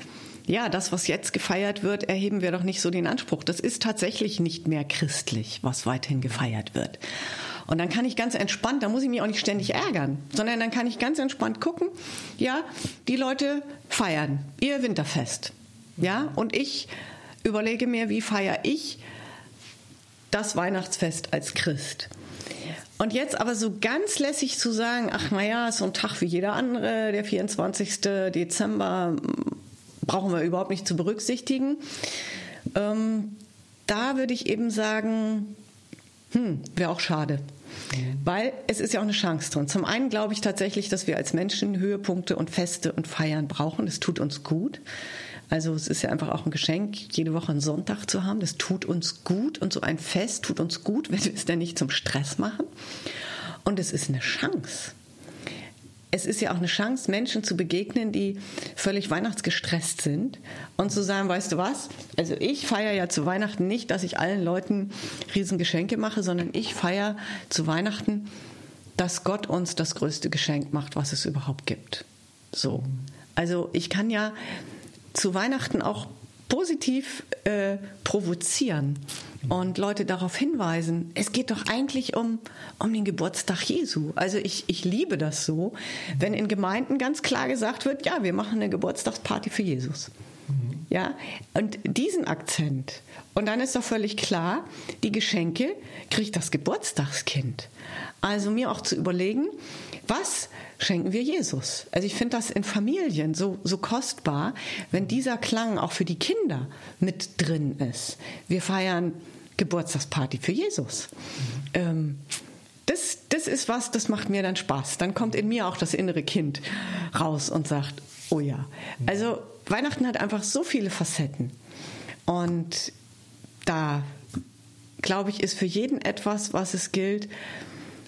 ja, das, was jetzt gefeiert wird, erheben wir doch nicht so den Anspruch. Das ist tatsächlich nicht mehr christlich, was weiterhin gefeiert wird. Und dann kann ich ganz entspannt, da muss ich mich auch nicht ständig ärgern, sondern dann kann ich ganz entspannt gucken, ja, die Leute feiern ihr Winterfest. Ja, und ich überlege mir, wie feiere ich das Weihnachtsfest als Christ? Und jetzt aber so ganz lässig zu sagen, ach naja, ist so ein Tag wie jeder andere, der 24. Dezember, brauchen wir überhaupt nicht zu berücksichtigen. Ähm, da würde ich eben sagen, hm, wäre auch schade. Mhm. Weil es ist ja auch eine Chance drin. Zum einen glaube ich tatsächlich, dass wir als Menschen Höhepunkte und Feste und Feiern brauchen. Das tut uns gut. Also es ist ja einfach auch ein Geschenk, jede Woche einen Sonntag zu haben. Das tut uns gut und so ein Fest tut uns gut, wenn wir es dann nicht zum Stress machen. Und es ist eine Chance es ist ja auch eine Chance, Menschen zu begegnen, die völlig weihnachtsgestresst sind und zu sagen, weißt du was? Also ich feiere ja zu Weihnachten nicht, dass ich allen Leuten Riesengeschenke mache, sondern ich feiere zu Weihnachten, dass Gott uns das größte Geschenk macht, was es überhaupt gibt. So. Also ich kann ja zu Weihnachten auch positiv äh, provozieren und Leute darauf hinweisen, es geht doch eigentlich um, um den Geburtstag Jesu. Also ich, ich liebe das so, wenn in Gemeinden ganz klar gesagt wird, ja, wir machen eine Geburtstagsparty für Jesus. Ja, und diesen Akzent. Und dann ist doch völlig klar, die Geschenke kriegt das Geburtstagskind. Also mir auch zu überlegen, was schenken wir Jesus? Also ich finde das in Familien so, so kostbar, wenn dieser Klang auch für die Kinder mit drin ist. Wir feiern Geburtstagsparty für Jesus. Ähm, das, das ist was, das macht mir dann Spaß. Dann kommt in mir auch das innere Kind raus und sagt, oh ja. Also Weihnachten hat einfach so viele Facetten. Und da, glaube ich, ist für jeden etwas, was es gilt,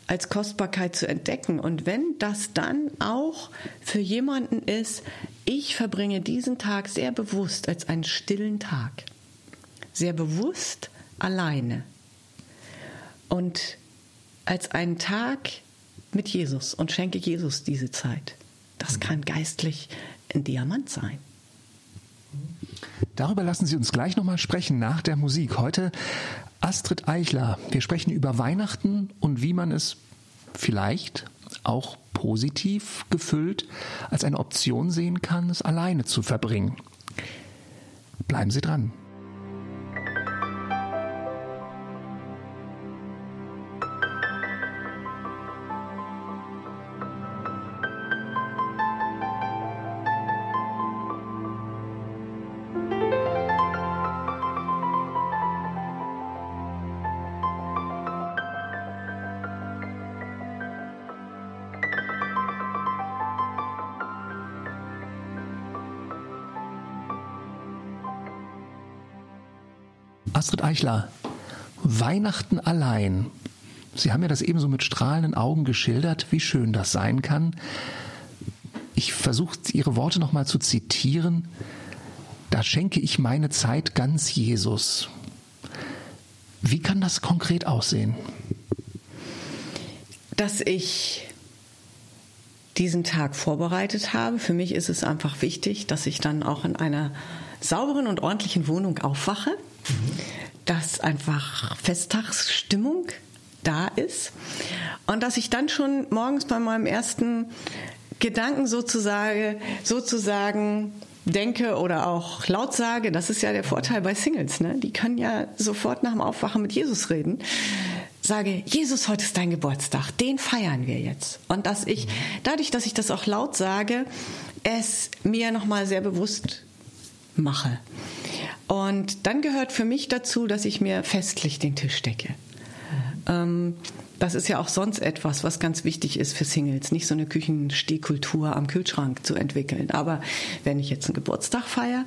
als Kostbarkeit zu entdecken. Und wenn das dann auch für jemanden ist, ich verbringe diesen Tag sehr bewusst als einen stillen Tag, sehr bewusst alleine und als einen Tag mit Jesus und schenke Jesus diese Zeit. Das kann geistlich ein Diamant sein. Darüber lassen Sie uns gleich nochmal sprechen nach der Musik. Heute Astrid Eichler. Wir sprechen über Weihnachten und wie man es vielleicht auch positiv gefüllt als eine Option sehen kann, es alleine zu verbringen. Bleiben Sie dran. Astrid Eichler, Weihnachten allein. Sie haben ja das ebenso mit strahlenden Augen geschildert, wie schön das sein kann. Ich versuche Ihre Worte nochmal zu zitieren. Da schenke ich meine Zeit ganz Jesus. Wie kann das konkret aussehen? Dass ich diesen Tag vorbereitet habe. Für mich ist es einfach wichtig, dass ich dann auch in einer sauberen und ordentlichen Wohnung aufwache dass einfach Festtagsstimmung da ist und dass ich dann schon morgens bei meinem ersten Gedanken sozusagen, sozusagen denke oder auch laut sage, das ist ja der Vorteil bei Singles, ne? Die können ja sofort nach dem Aufwachen mit Jesus reden. Sage, Jesus, heute ist dein Geburtstag, den feiern wir jetzt. Und dass ich, dadurch, dass ich das auch laut sage, es mir nochmal sehr bewusst mache. Und dann gehört für mich dazu, dass ich mir festlich den Tisch decke. Ähm, das ist ja auch sonst etwas, was ganz wichtig ist für Singles, nicht so eine Küchenstehkultur am Kühlschrank zu entwickeln. Aber wenn ich jetzt einen Geburtstag feiere,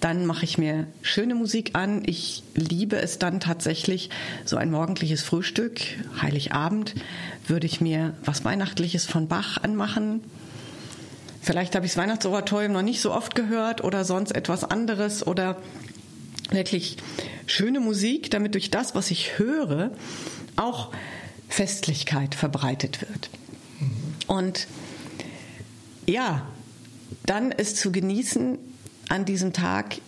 dann mache ich mir schöne Musik an. Ich liebe es dann tatsächlich, so ein morgendliches Frühstück, Heiligabend, würde ich mir was Weihnachtliches von Bach anmachen. Vielleicht habe ich das Weihnachtsoratorium noch nicht so oft gehört oder sonst etwas anderes oder wirklich schöne Musik, damit durch das, was ich höre, auch Festlichkeit verbreitet wird. Und ja, dann ist zu genießen, an diesem Tag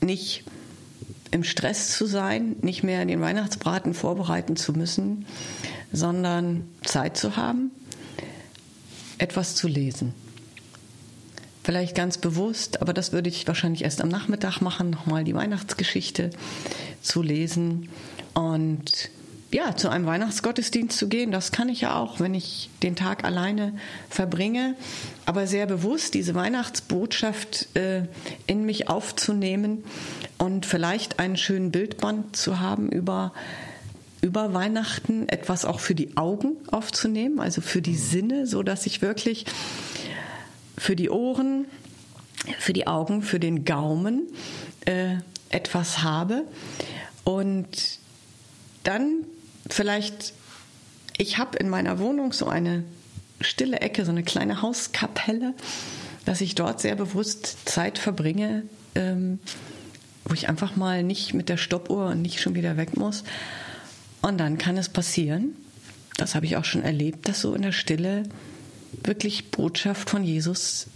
nicht im Stress zu sein, nicht mehr den Weihnachtsbraten vorbereiten zu müssen, sondern Zeit zu haben, etwas zu lesen vielleicht ganz bewusst, aber das würde ich wahrscheinlich erst am Nachmittag machen, nochmal die Weihnachtsgeschichte zu lesen und ja, zu einem Weihnachtsgottesdienst zu gehen, das kann ich ja auch, wenn ich den Tag alleine verbringe, aber sehr bewusst diese Weihnachtsbotschaft äh, in mich aufzunehmen und vielleicht einen schönen Bildband zu haben über über Weihnachten etwas auch für die Augen aufzunehmen, also für die Sinne, so dass ich wirklich für die Ohren, für die Augen, für den Gaumen äh, etwas habe. Und dann vielleicht, ich habe in meiner Wohnung so eine stille Ecke, so eine kleine Hauskapelle, dass ich dort sehr bewusst Zeit verbringe, ähm, wo ich einfach mal nicht mit der Stoppuhr und nicht schon wieder weg muss. Und dann kann es passieren, das habe ich auch schon erlebt, dass so in der Stille wirklich Botschaft von Jesus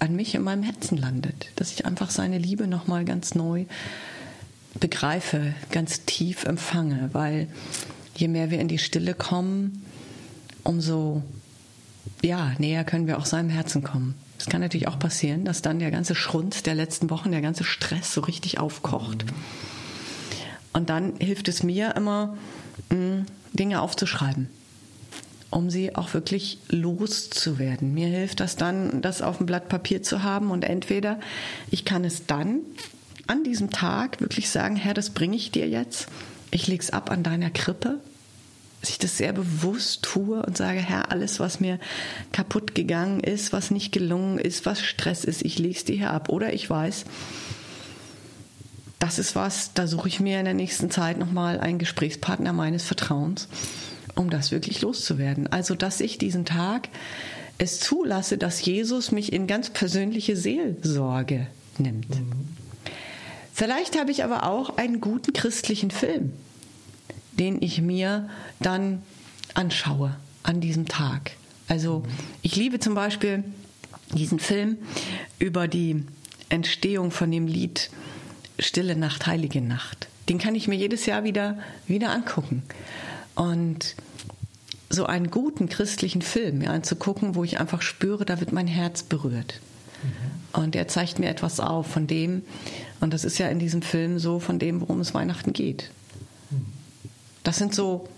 an mich in meinem Herzen landet, dass ich einfach seine Liebe noch mal ganz neu begreife, ganz tief empfange, weil je mehr wir in die Stille kommen, umso ja, näher können wir auch seinem Herzen kommen. Es kann natürlich auch passieren, dass dann der ganze Schrund der letzten Wochen, der ganze Stress so richtig aufkocht. Und dann hilft es mir immer, Dinge aufzuschreiben, um sie auch wirklich loszuwerden. Mir hilft das dann, das auf dem Blatt Papier zu haben und entweder ich kann es dann an diesem Tag wirklich sagen, Herr, das bringe ich dir jetzt. Ich lege es ab an deiner Krippe dass ich das sehr bewusst tue und sage, Herr, alles, was mir kaputt gegangen ist, was nicht gelungen ist, was Stress ist, ich lege es dir hier ab. Oder ich weiß, das ist was, da suche ich mir in der nächsten Zeit nochmal einen Gesprächspartner meines Vertrauens, um das wirklich loszuwerden. Also, dass ich diesen Tag es zulasse, dass Jesus mich in ganz persönliche Seelsorge nimmt. Mhm. Vielleicht habe ich aber auch einen guten christlichen Film den ich mir dann anschaue an diesem Tag. Also ich liebe zum Beispiel diesen Film über die Entstehung von dem Lied Stille Nacht, Heilige Nacht. Den kann ich mir jedes Jahr wieder, wieder angucken. Und so einen guten christlichen Film ja, anzugucken, wo ich einfach spüre, da wird mein Herz berührt. Mhm. Und er zeigt mir etwas auf von dem, und das ist ja in diesem Film so, von dem, worum es Weihnachten geht. Das sind so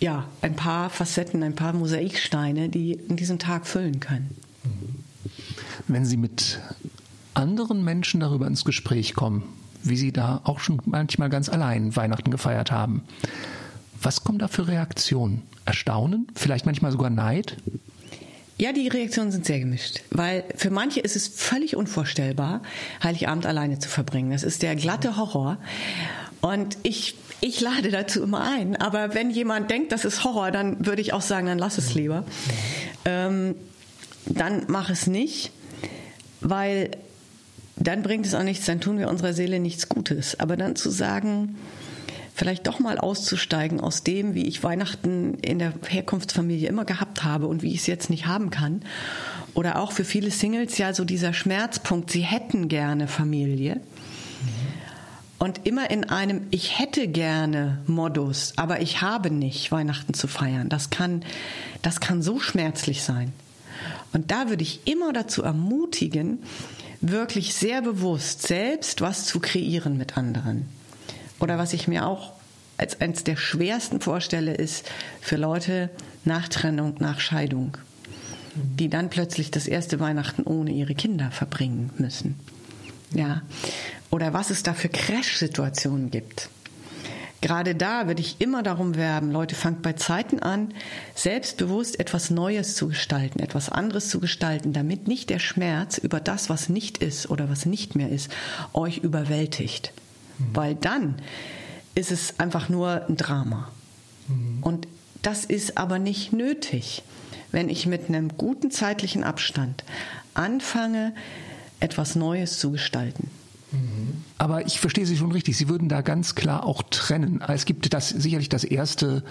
ja, ein paar Facetten, ein paar Mosaiksteine, die in diesem Tag füllen können. Wenn Sie mit anderen Menschen darüber ins Gespräch kommen, wie Sie da auch schon manchmal ganz allein Weihnachten gefeiert haben, was kommen da für Reaktionen? Erstaunen? Vielleicht manchmal sogar Neid? Ja, die Reaktionen sind sehr gemischt, weil für manche ist es völlig unvorstellbar, Heiligabend alleine zu verbringen. Das ist der glatte Horror. Und ich ich lade dazu immer ein. Aber wenn jemand denkt, das ist Horror, dann würde ich auch sagen, dann lass es lieber. Ähm, dann mach es nicht, weil dann bringt es auch nichts, dann tun wir unserer Seele nichts Gutes. Aber dann zu sagen, vielleicht doch mal auszusteigen aus dem, wie ich Weihnachten in der Herkunftsfamilie immer gehabt habe und wie ich es jetzt nicht haben kann. Oder auch für viele Singles ja so dieser Schmerzpunkt, sie hätten gerne Familie und immer in einem Ich hätte gerne Modus, aber ich habe nicht Weihnachten zu feiern. Das kann, das kann so schmerzlich sein. Und da würde ich immer dazu ermutigen, wirklich sehr bewusst selbst was zu kreieren mit anderen. Oder was ich mir auch als eines der schwersten vorstelle, ist für Leute nach Trennung, nach Scheidung, die dann plötzlich das erste Weihnachten ohne ihre Kinder verbringen müssen. Ja, oder was es da für Crash-Situationen gibt. Gerade da würde ich immer darum werben, Leute, fangt bei Zeiten an, selbstbewusst etwas Neues zu gestalten, etwas anderes zu gestalten, damit nicht der Schmerz über das, was nicht ist oder was nicht mehr ist, euch überwältigt. Mhm. Weil dann ist es einfach nur ein Drama. Mhm. Und das ist aber nicht nötig, wenn ich mit einem guten zeitlichen Abstand anfange, etwas Neues zu gestalten. Aber ich verstehe Sie schon richtig. Sie würden da ganz klar auch trennen. Es gibt das sicherlich das erste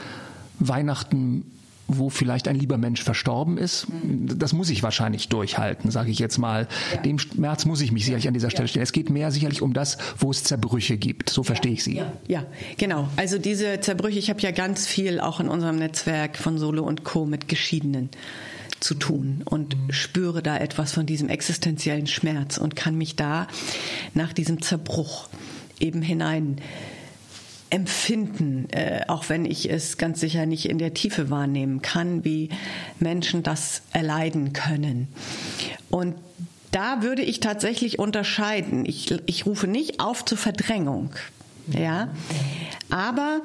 Weihnachten, wo vielleicht ein lieber Mensch verstorben ist. Das muss ich wahrscheinlich durchhalten, sage ich jetzt mal. Ja. Dem Schmerz muss ich mich sicherlich an dieser Stelle stellen. Es geht mehr sicherlich um das, wo es Zerbrüche gibt. So verstehe ich Sie. Ja, ja genau. Also diese Zerbrüche, ich habe ja ganz viel auch in unserem Netzwerk von Solo und Co. mit Geschiedenen zu tun und mhm. spüre da etwas von diesem existenziellen Schmerz und kann mich da nach diesem Zerbruch eben hinein empfinden, äh, auch wenn ich es ganz sicher nicht in der Tiefe wahrnehmen kann, wie Menschen das erleiden können. Und da würde ich tatsächlich unterscheiden. Ich, ich rufe nicht auf zur Verdrängung, ja, aber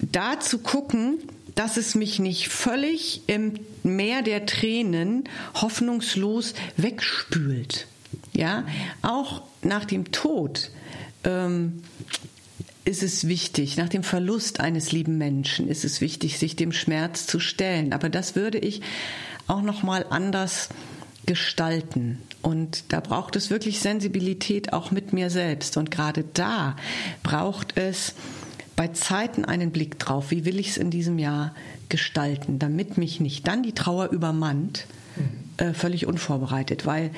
da zu gucken, dass es mich nicht völlig im Meer der Tränen hoffnungslos wegspült. Ja, auch nach dem Tod ähm, ist es wichtig, nach dem Verlust eines lieben Menschen ist es wichtig, sich dem Schmerz zu stellen. Aber das würde ich auch noch mal anders gestalten. Und da braucht es wirklich Sensibilität auch mit mir selbst. Und gerade da braucht es bei Zeiten einen Blick drauf, wie will ich es in diesem Jahr gestalten, damit mich nicht dann die Trauer übermannt, äh, völlig unvorbereitet, weil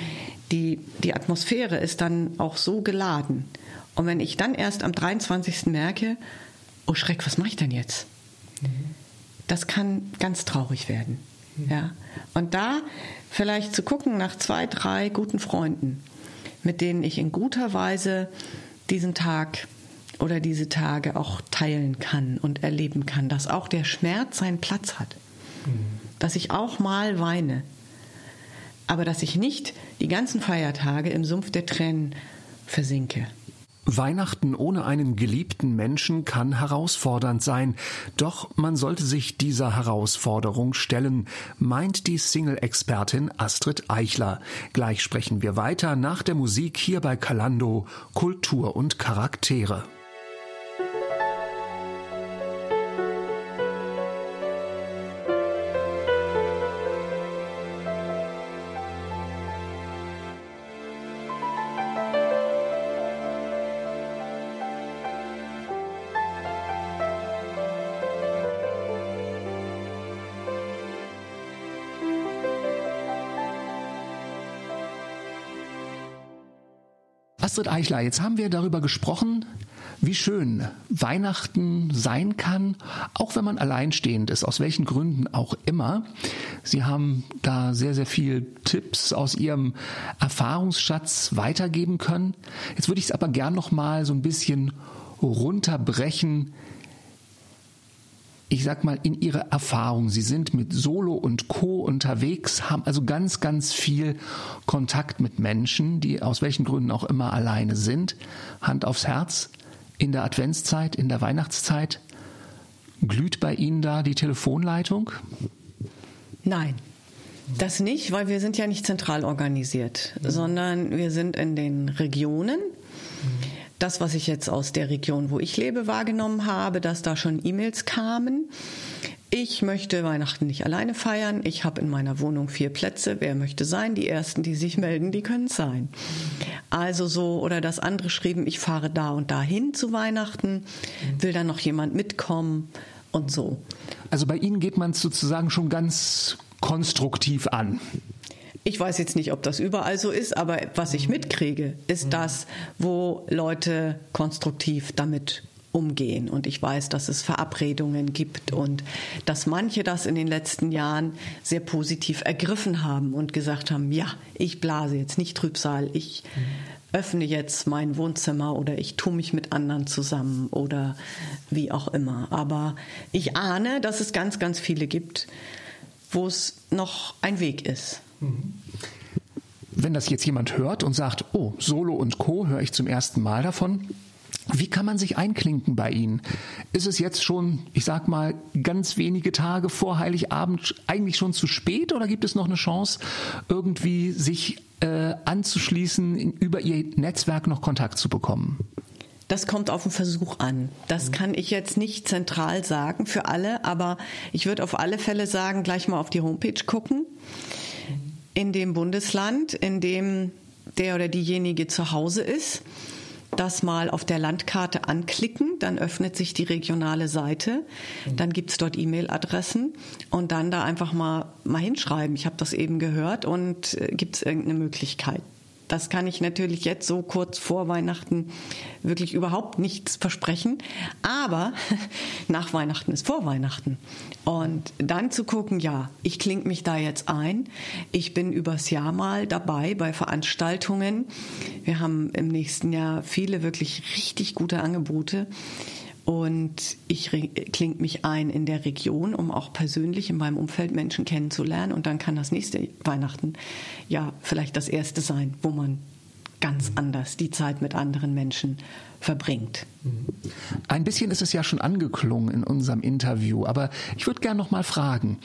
die, die Atmosphäre ist dann auch so geladen. Und wenn ich dann erst am 23. merke, oh Schreck, was mache ich denn jetzt? Das kann ganz traurig werden. Ja. Und da vielleicht zu gucken nach zwei, drei guten Freunden, mit denen ich in guter Weise diesen Tag oder diese Tage auch teilen kann und erleben kann, dass auch der Schmerz seinen Platz hat. Mhm. Dass ich auch mal weine. Aber dass ich nicht die ganzen Feiertage im Sumpf der Tränen versinke. Weihnachten ohne einen geliebten Menschen kann herausfordernd sein, doch man sollte sich dieser Herausforderung stellen, meint die Single-Expertin Astrid Eichler. Gleich sprechen wir weiter nach der Musik hier bei Kalando Kultur und Charaktere. Astrid Eichler, jetzt haben wir darüber gesprochen, wie schön Weihnachten sein kann, auch wenn man alleinstehend ist, aus welchen Gründen auch immer. Sie haben da sehr, sehr viel Tipps aus Ihrem Erfahrungsschatz weitergeben können. Jetzt würde ich es aber gern noch mal so ein bisschen runterbrechen ich sag mal, in ihre Erfahrung. Sie sind mit Solo und Co. unterwegs, haben also ganz, ganz viel Kontakt mit Menschen, die aus welchen Gründen auch immer alleine sind. Hand aufs Herz. In der Adventszeit, in der Weihnachtszeit. Glüht bei Ihnen da die Telefonleitung? Nein. Das nicht, weil wir sind ja nicht zentral organisiert, mhm. sondern wir sind in den Regionen. Mhm das, was ich jetzt aus der Region, wo ich lebe, wahrgenommen habe, dass da schon E-Mails kamen. Ich möchte Weihnachten nicht alleine feiern. Ich habe in meiner Wohnung vier Plätze. Wer möchte sein? Die ersten, die sich melden, die können es sein. Also so, oder das andere schrieben, ich fahre da und dahin zu Weihnachten. Will da noch jemand mitkommen? Und so. Also bei Ihnen geht man sozusagen schon ganz konstruktiv an. Ich weiß jetzt nicht, ob das überall so ist, aber was ich mitkriege, ist das, wo Leute konstruktiv damit umgehen. Und ich weiß, dass es Verabredungen gibt und dass manche das in den letzten Jahren sehr positiv ergriffen haben und gesagt haben, ja, ich blase jetzt nicht Trübsal, ich öffne jetzt mein Wohnzimmer oder ich tue mich mit anderen zusammen oder wie auch immer. Aber ich ahne, dass es ganz, ganz viele gibt, wo es noch ein Weg ist. Wenn das jetzt jemand hört und sagt, oh, Solo und Co. höre ich zum ersten Mal davon, wie kann man sich einklinken bei Ihnen? Ist es jetzt schon, ich sag mal, ganz wenige Tage vor Heiligabend eigentlich schon zu spät oder gibt es noch eine Chance, irgendwie sich äh, anzuschließen, über Ihr Netzwerk noch Kontakt zu bekommen? Das kommt auf den Versuch an. Das kann ich jetzt nicht zentral sagen für alle, aber ich würde auf alle Fälle sagen, gleich mal auf die Homepage gucken in dem Bundesland, in dem der oder diejenige zu Hause ist, das mal auf der Landkarte anklicken, dann öffnet sich die regionale Seite, dann gibt's dort E-Mail-Adressen und dann da einfach mal, mal hinschreiben, ich habe das eben gehört und äh, gibt's irgendeine Möglichkeit. Das kann ich natürlich jetzt so kurz vor Weihnachten wirklich überhaupt nichts versprechen. Aber nach Weihnachten ist vor Weihnachten. Und dann zu gucken, ja, ich klinge mich da jetzt ein. Ich bin übers Jahr mal dabei bei Veranstaltungen. Wir haben im nächsten Jahr viele wirklich richtig gute Angebote. Und ich klinge mich ein in der Region, um auch persönlich in meinem Umfeld Menschen kennenzulernen. Und dann kann das nächste Weihnachten ja vielleicht das erste sein, wo man ganz anders die Zeit mit anderen Menschen verbringt. Ein bisschen ist es ja schon angeklungen in unserem Interview, aber ich würde gerne noch mal fragen.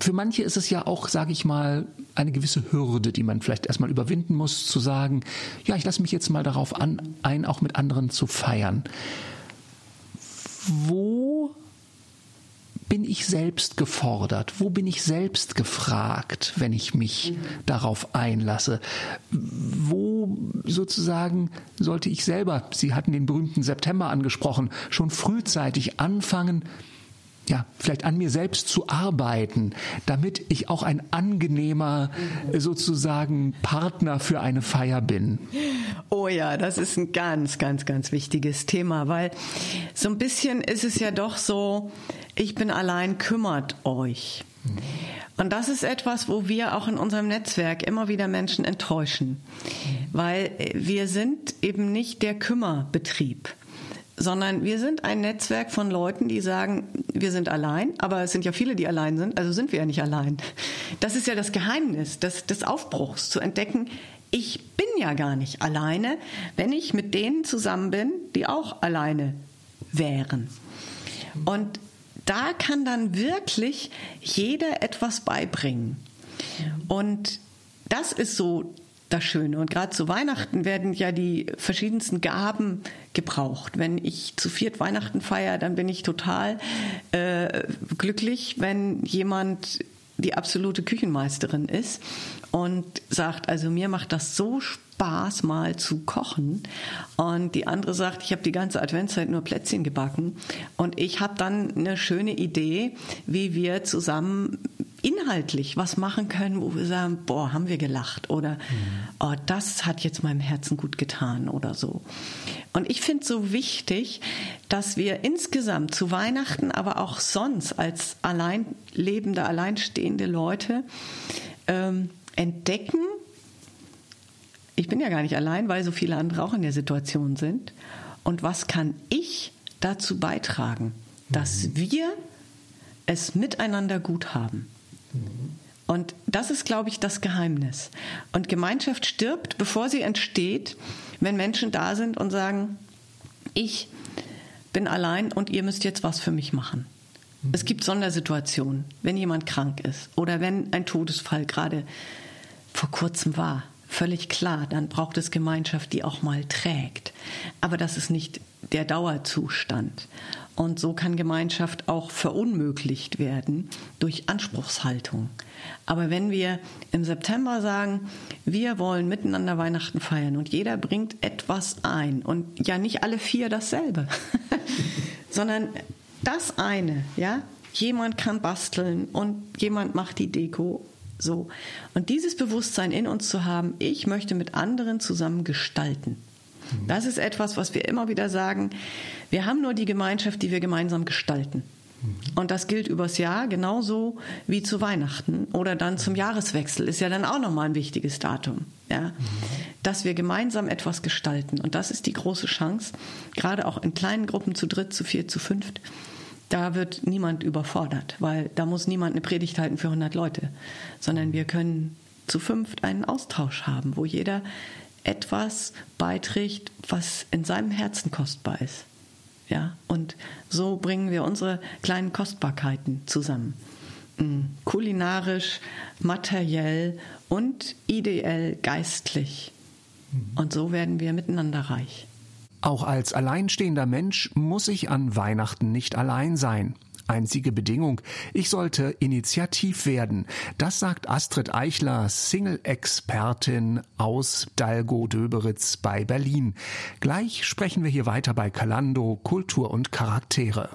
Für manche ist es ja auch, sage ich mal, eine gewisse Hürde, die man vielleicht erstmal überwinden muss, zu sagen, ja, ich lasse mich jetzt mal darauf an, ein, auch mit anderen zu feiern wo bin ich selbst gefordert? Wo bin ich selbst gefragt, wenn ich mich mhm. darauf einlasse? Wo sozusagen sollte ich selber, Sie hatten den berühmten September angesprochen, schon frühzeitig anfangen, ja, vielleicht an mir selbst zu arbeiten, damit ich auch ein angenehmer sozusagen Partner für eine Feier bin. Oh ja, das ist ein ganz, ganz, ganz wichtiges Thema, weil so ein bisschen ist es ja doch so, ich bin allein, kümmert euch. Und das ist etwas, wo wir auch in unserem Netzwerk immer wieder Menschen enttäuschen, weil wir sind eben nicht der Kümmerbetrieb sondern wir sind ein Netzwerk von Leuten, die sagen, wir sind allein, aber es sind ja viele, die allein sind, also sind wir ja nicht allein. Das ist ja das Geheimnis des, des Aufbruchs, zu entdecken, ich bin ja gar nicht alleine, wenn ich mit denen zusammen bin, die auch alleine wären. Und da kann dann wirklich jeder etwas beibringen. Und das ist so das Schöne. Und gerade zu Weihnachten werden ja die verschiedensten Gaben gebraucht. Wenn ich zu viert Weihnachten feiere, dann bin ich total äh, glücklich, wenn jemand die absolute Küchenmeisterin ist und sagt, also mir macht das so Spaß, mal zu kochen. Und die andere sagt, ich habe die ganze Adventszeit nur Plätzchen gebacken. Und ich habe dann eine schöne Idee, wie wir zusammen inhaltlich was machen können, wo wir sagen, boah, haben wir gelacht oder mhm. oh, das hat jetzt meinem Herzen gut getan oder so. Und ich finde es so wichtig, dass wir insgesamt zu Weihnachten, aber auch sonst als allein lebende, alleinstehende Leute ähm, entdecken, ich bin ja gar nicht allein, weil so viele andere auch in der Situation sind. Und was kann ich dazu beitragen, dass mhm. wir es miteinander gut haben? Und das ist, glaube ich, das Geheimnis. Und Gemeinschaft stirbt, bevor sie entsteht, wenn Menschen da sind und sagen, ich bin allein und ihr müsst jetzt was für mich machen. Es gibt Sondersituationen, wenn jemand krank ist oder wenn ein Todesfall gerade vor kurzem war. Völlig klar, dann braucht es Gemeinschaft, die auch mal trägt. Aber das ist nicht der Dauerzustand. Und so kann Gemeinschaft auch verunmöglicht werden durch Anspruchshaltung. Aber wenn wir im September sagen, wir wollen miteinander Weihnachten feiern und jeder bringt etwas ein und ja nicht alle vier dasselbe, sondern das eine, ja, jemand kann basteln und jemand macht die Deko so. Und dieses Bewusstsein in uns zu haben, ich möchte mit anderen zusammen gestalten. Das ist etwas, was wir immer wieder sagen. Wir haben nur die Gemeinschaft, die wir gemeinsam gestalten. Und das gilt übers Jahr genauso wie zu Weihnachten oder dann zum Jahreswechsel ist ja dann auch nochmal ein wichtiges Datum, ja, dass wir gemeinsam etwas gestalten. Und das ist die große Chance, gerade auch in kleinen Gruppen zu dritt, zu vier, zu fünft. Da wird niemand überfordert, weil da muss niemand eine Predigt halten für 100 Leute, sondern wir können zu fünft einen Austausch haben, wo jeder etwas beiträgt, was in seinem Herzen kostbar ist. Ja, und so bringen wir unsere kleinen Kostbarkeiten zusammen. Mm, kulinarisch, materiell und ideell geistlich. Mhm. Und so werden wir miteinander reich. Auch als alleinstehender Mensch muss ich an Weihnachten nicht allein sein. Einzige Bedingung, ich sollte initiativ werden. Das sagt Astrid Eichler, Single-Expertin aus Dalgo-Döberitz bei Berlin. Gleich sprechen wir hier weiter bei Kalando Kultur und Charaktere.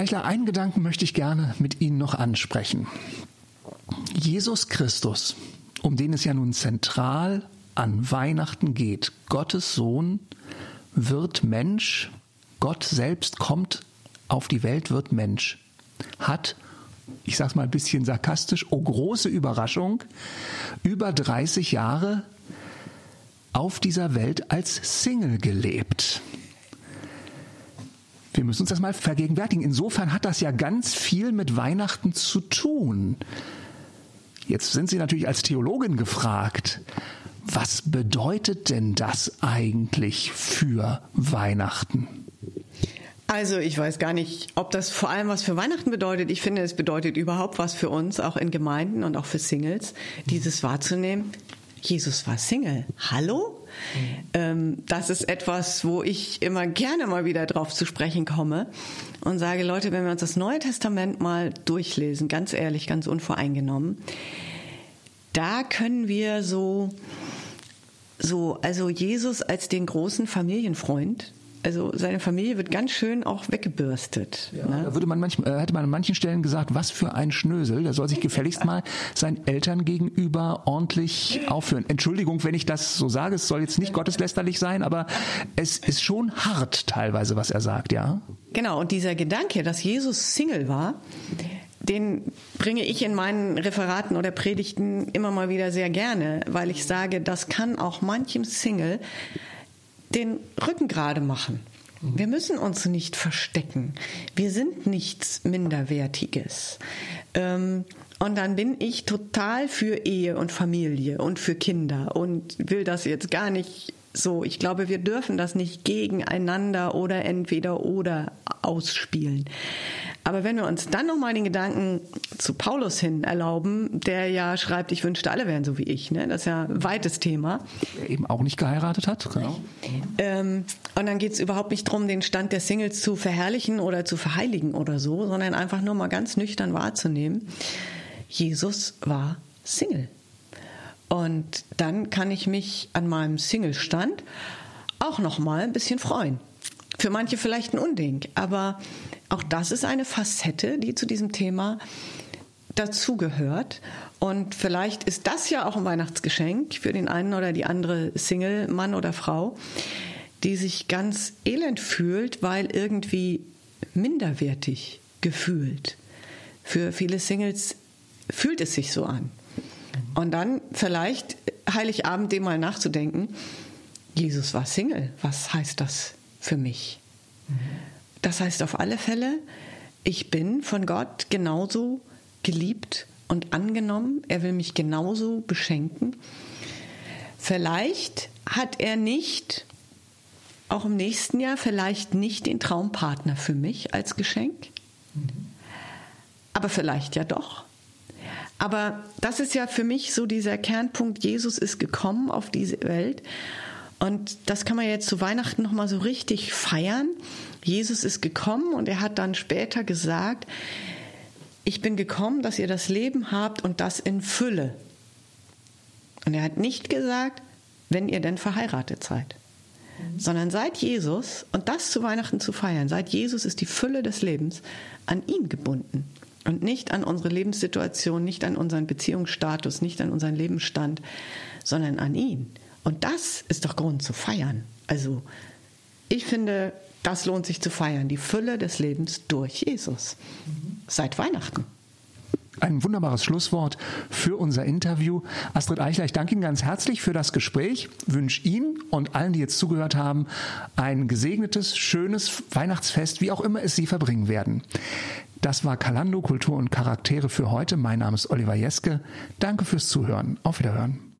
Eichler, einen Gedanken möchte ich gerne mit Ihnen noch ansprechen. Jesus Christus, um den es ja nun zentral an Weihnachten geht, Gottes Sohn wird Mensch, Gott selbst kommt auf die Welt, wird Mensch, hat, ich sage es mal ein bisschen sarkastisch, oh große Überraschung, über 30 Jahre auf dieser Welt als Single gelebt. Wir müssen uns das mal vergegenwärtigen. Insofern hat das ja ganz viel mit Weihnachten zu tun. Jetzt sind Sie natürlich als Theologin gefragt. Was bedeutet denn das eigentlich für Weihnachten? Also ich weiß gar nicht, ob das vor allem was für Weihnachten bedeutet. Ich finde, es bedeutet überhaupt was für uns, auch in Gemeinden und auch für Singles, dieses wahrzunehmen. Jesus war Single. Hallo? Mhm. das ist etwas, wo ich immer gerne mal wieder drauf zu sprechen komme und sage, Leute, wenn wir uns das Neue Testament mal durchlesen, ganz ehrlich, ganz unvoreingenommen, da können wir so, so, also Jesus als den großen Familienfreund, also seine Familie wird ganz schön auch weggebürstet. Ja, ne? Da würde man manchmal, äh, hätte man an manchen Stellen gesagt, was für ein Schnösel. Der soll sich gefälligst mal seinen Eltern gegenüber ordentlich aufführen. Entschuldigung, wenn ich das so sage, es soll jetzt nicht gotteslästerlich sein, aber es ist schon hart teilweise, was er sagt, ja? Genau, und dieser Gedanke, dass Jesus Single war, den bringe ich in meinen Referaten oder Predigten immer mal wieder sehr gerne, weil ich sage, das kann auch manchem Single den Rücken gerade machen. Wir müssen uns nicht verstecken. Wir sind nichts Minderwertiges. Ähm, und dann bin ich total für Ehe und Familie und für Kinder und will das jetzt gar nicht so. Ich glaube, wir dürfen das nicht gegeneinander oder entweder oder ausspielen. Aber wenn wir uns dann nochmal den Gedanken zu Paulus hin erlauben, der ja schreibt, ich wünschte, alle wären so wie ich, ne? das ist ja ein weites Thema. Der eben auch nicht geheiratet hat, genau. Ähm, und dann geht es überhaupt nicht darum, den Stand der Singles zu verherrlichen oder zu verheiligen oder so, sondern einfach nur mal ganz nüchtern wahrzunehmen. Jesus war Single. Und dann kann ich mich an meinem Single-Stand auch noch mal ein bisschen freuen. Für manche vielleicht ein Unding, aber auch das ist eine Facette, die zu diesem Thema dazugehört. Und vielleicht ist das ja auch ein Weihnachtsgeschenk für den einen oder die andere Single, Mann oder Frau, die sich ganz elend fühlt, weil irgendwie minderwertig gefühlt. Für viele Singles fühlt es sich so an. Und dann vielleicht Heiligabend dem mal nachzudenken, Jesus war Single, was heißt das für mich? Das heißt auf alle Fälle, ich bin von Gott genauso geliebt und angenommen. Er will mich genauso beschenken. Vielleicht hat er nicht, auch im nächsten Jahr, vielleicht nicht den Traumpartner für mich als Geschenk. Aber vielleicht ja doch. Aber das ist ja für mich so dieser Kernpunkt, Jesus ist gekommen auf diese Welt und das kann man jetzt zu Weihnachten noch mal so richtig feiern. Jesus ist gekommen und er hat dann später gesagt, ich bin gekommen, dass ihr das Leben habt und das in Fülle. Und er hat nicht gesagt, wenn ihr denn verheiratet seid, mhm. sondern seit Jesus, und das zu Weihnachten zu feiern, seit Jesus ist die Fülle des Lebens an ihn gebunden und nicht an unsere Lebenssituation, nicht an unseren Beziehungsstatus, nicht an unseren Lebensstand, sondern an ihn. Und das ist doch Grund zu feiern. Also ich finde, das lohnt sich zu feiern, die Fülle des Lebens durch Jesus. Seit Weihnachten. Ein wunderbares Schlusswort für unser Interview. Astrid Eichler, ich danke Ihnen ganz herzlich für das Gespräch, wünsche Ihnen und allen, die jetzt zugehört haben, ein gesegnetes, schönes Weihnachtsfest, wie auch immer es Sie verbringen werden. Das war Kalando Kultur und Charaktere für heute. Mein Name ist Oliver Jeske. Danke fürs Zuhören. Auf Wiederhören.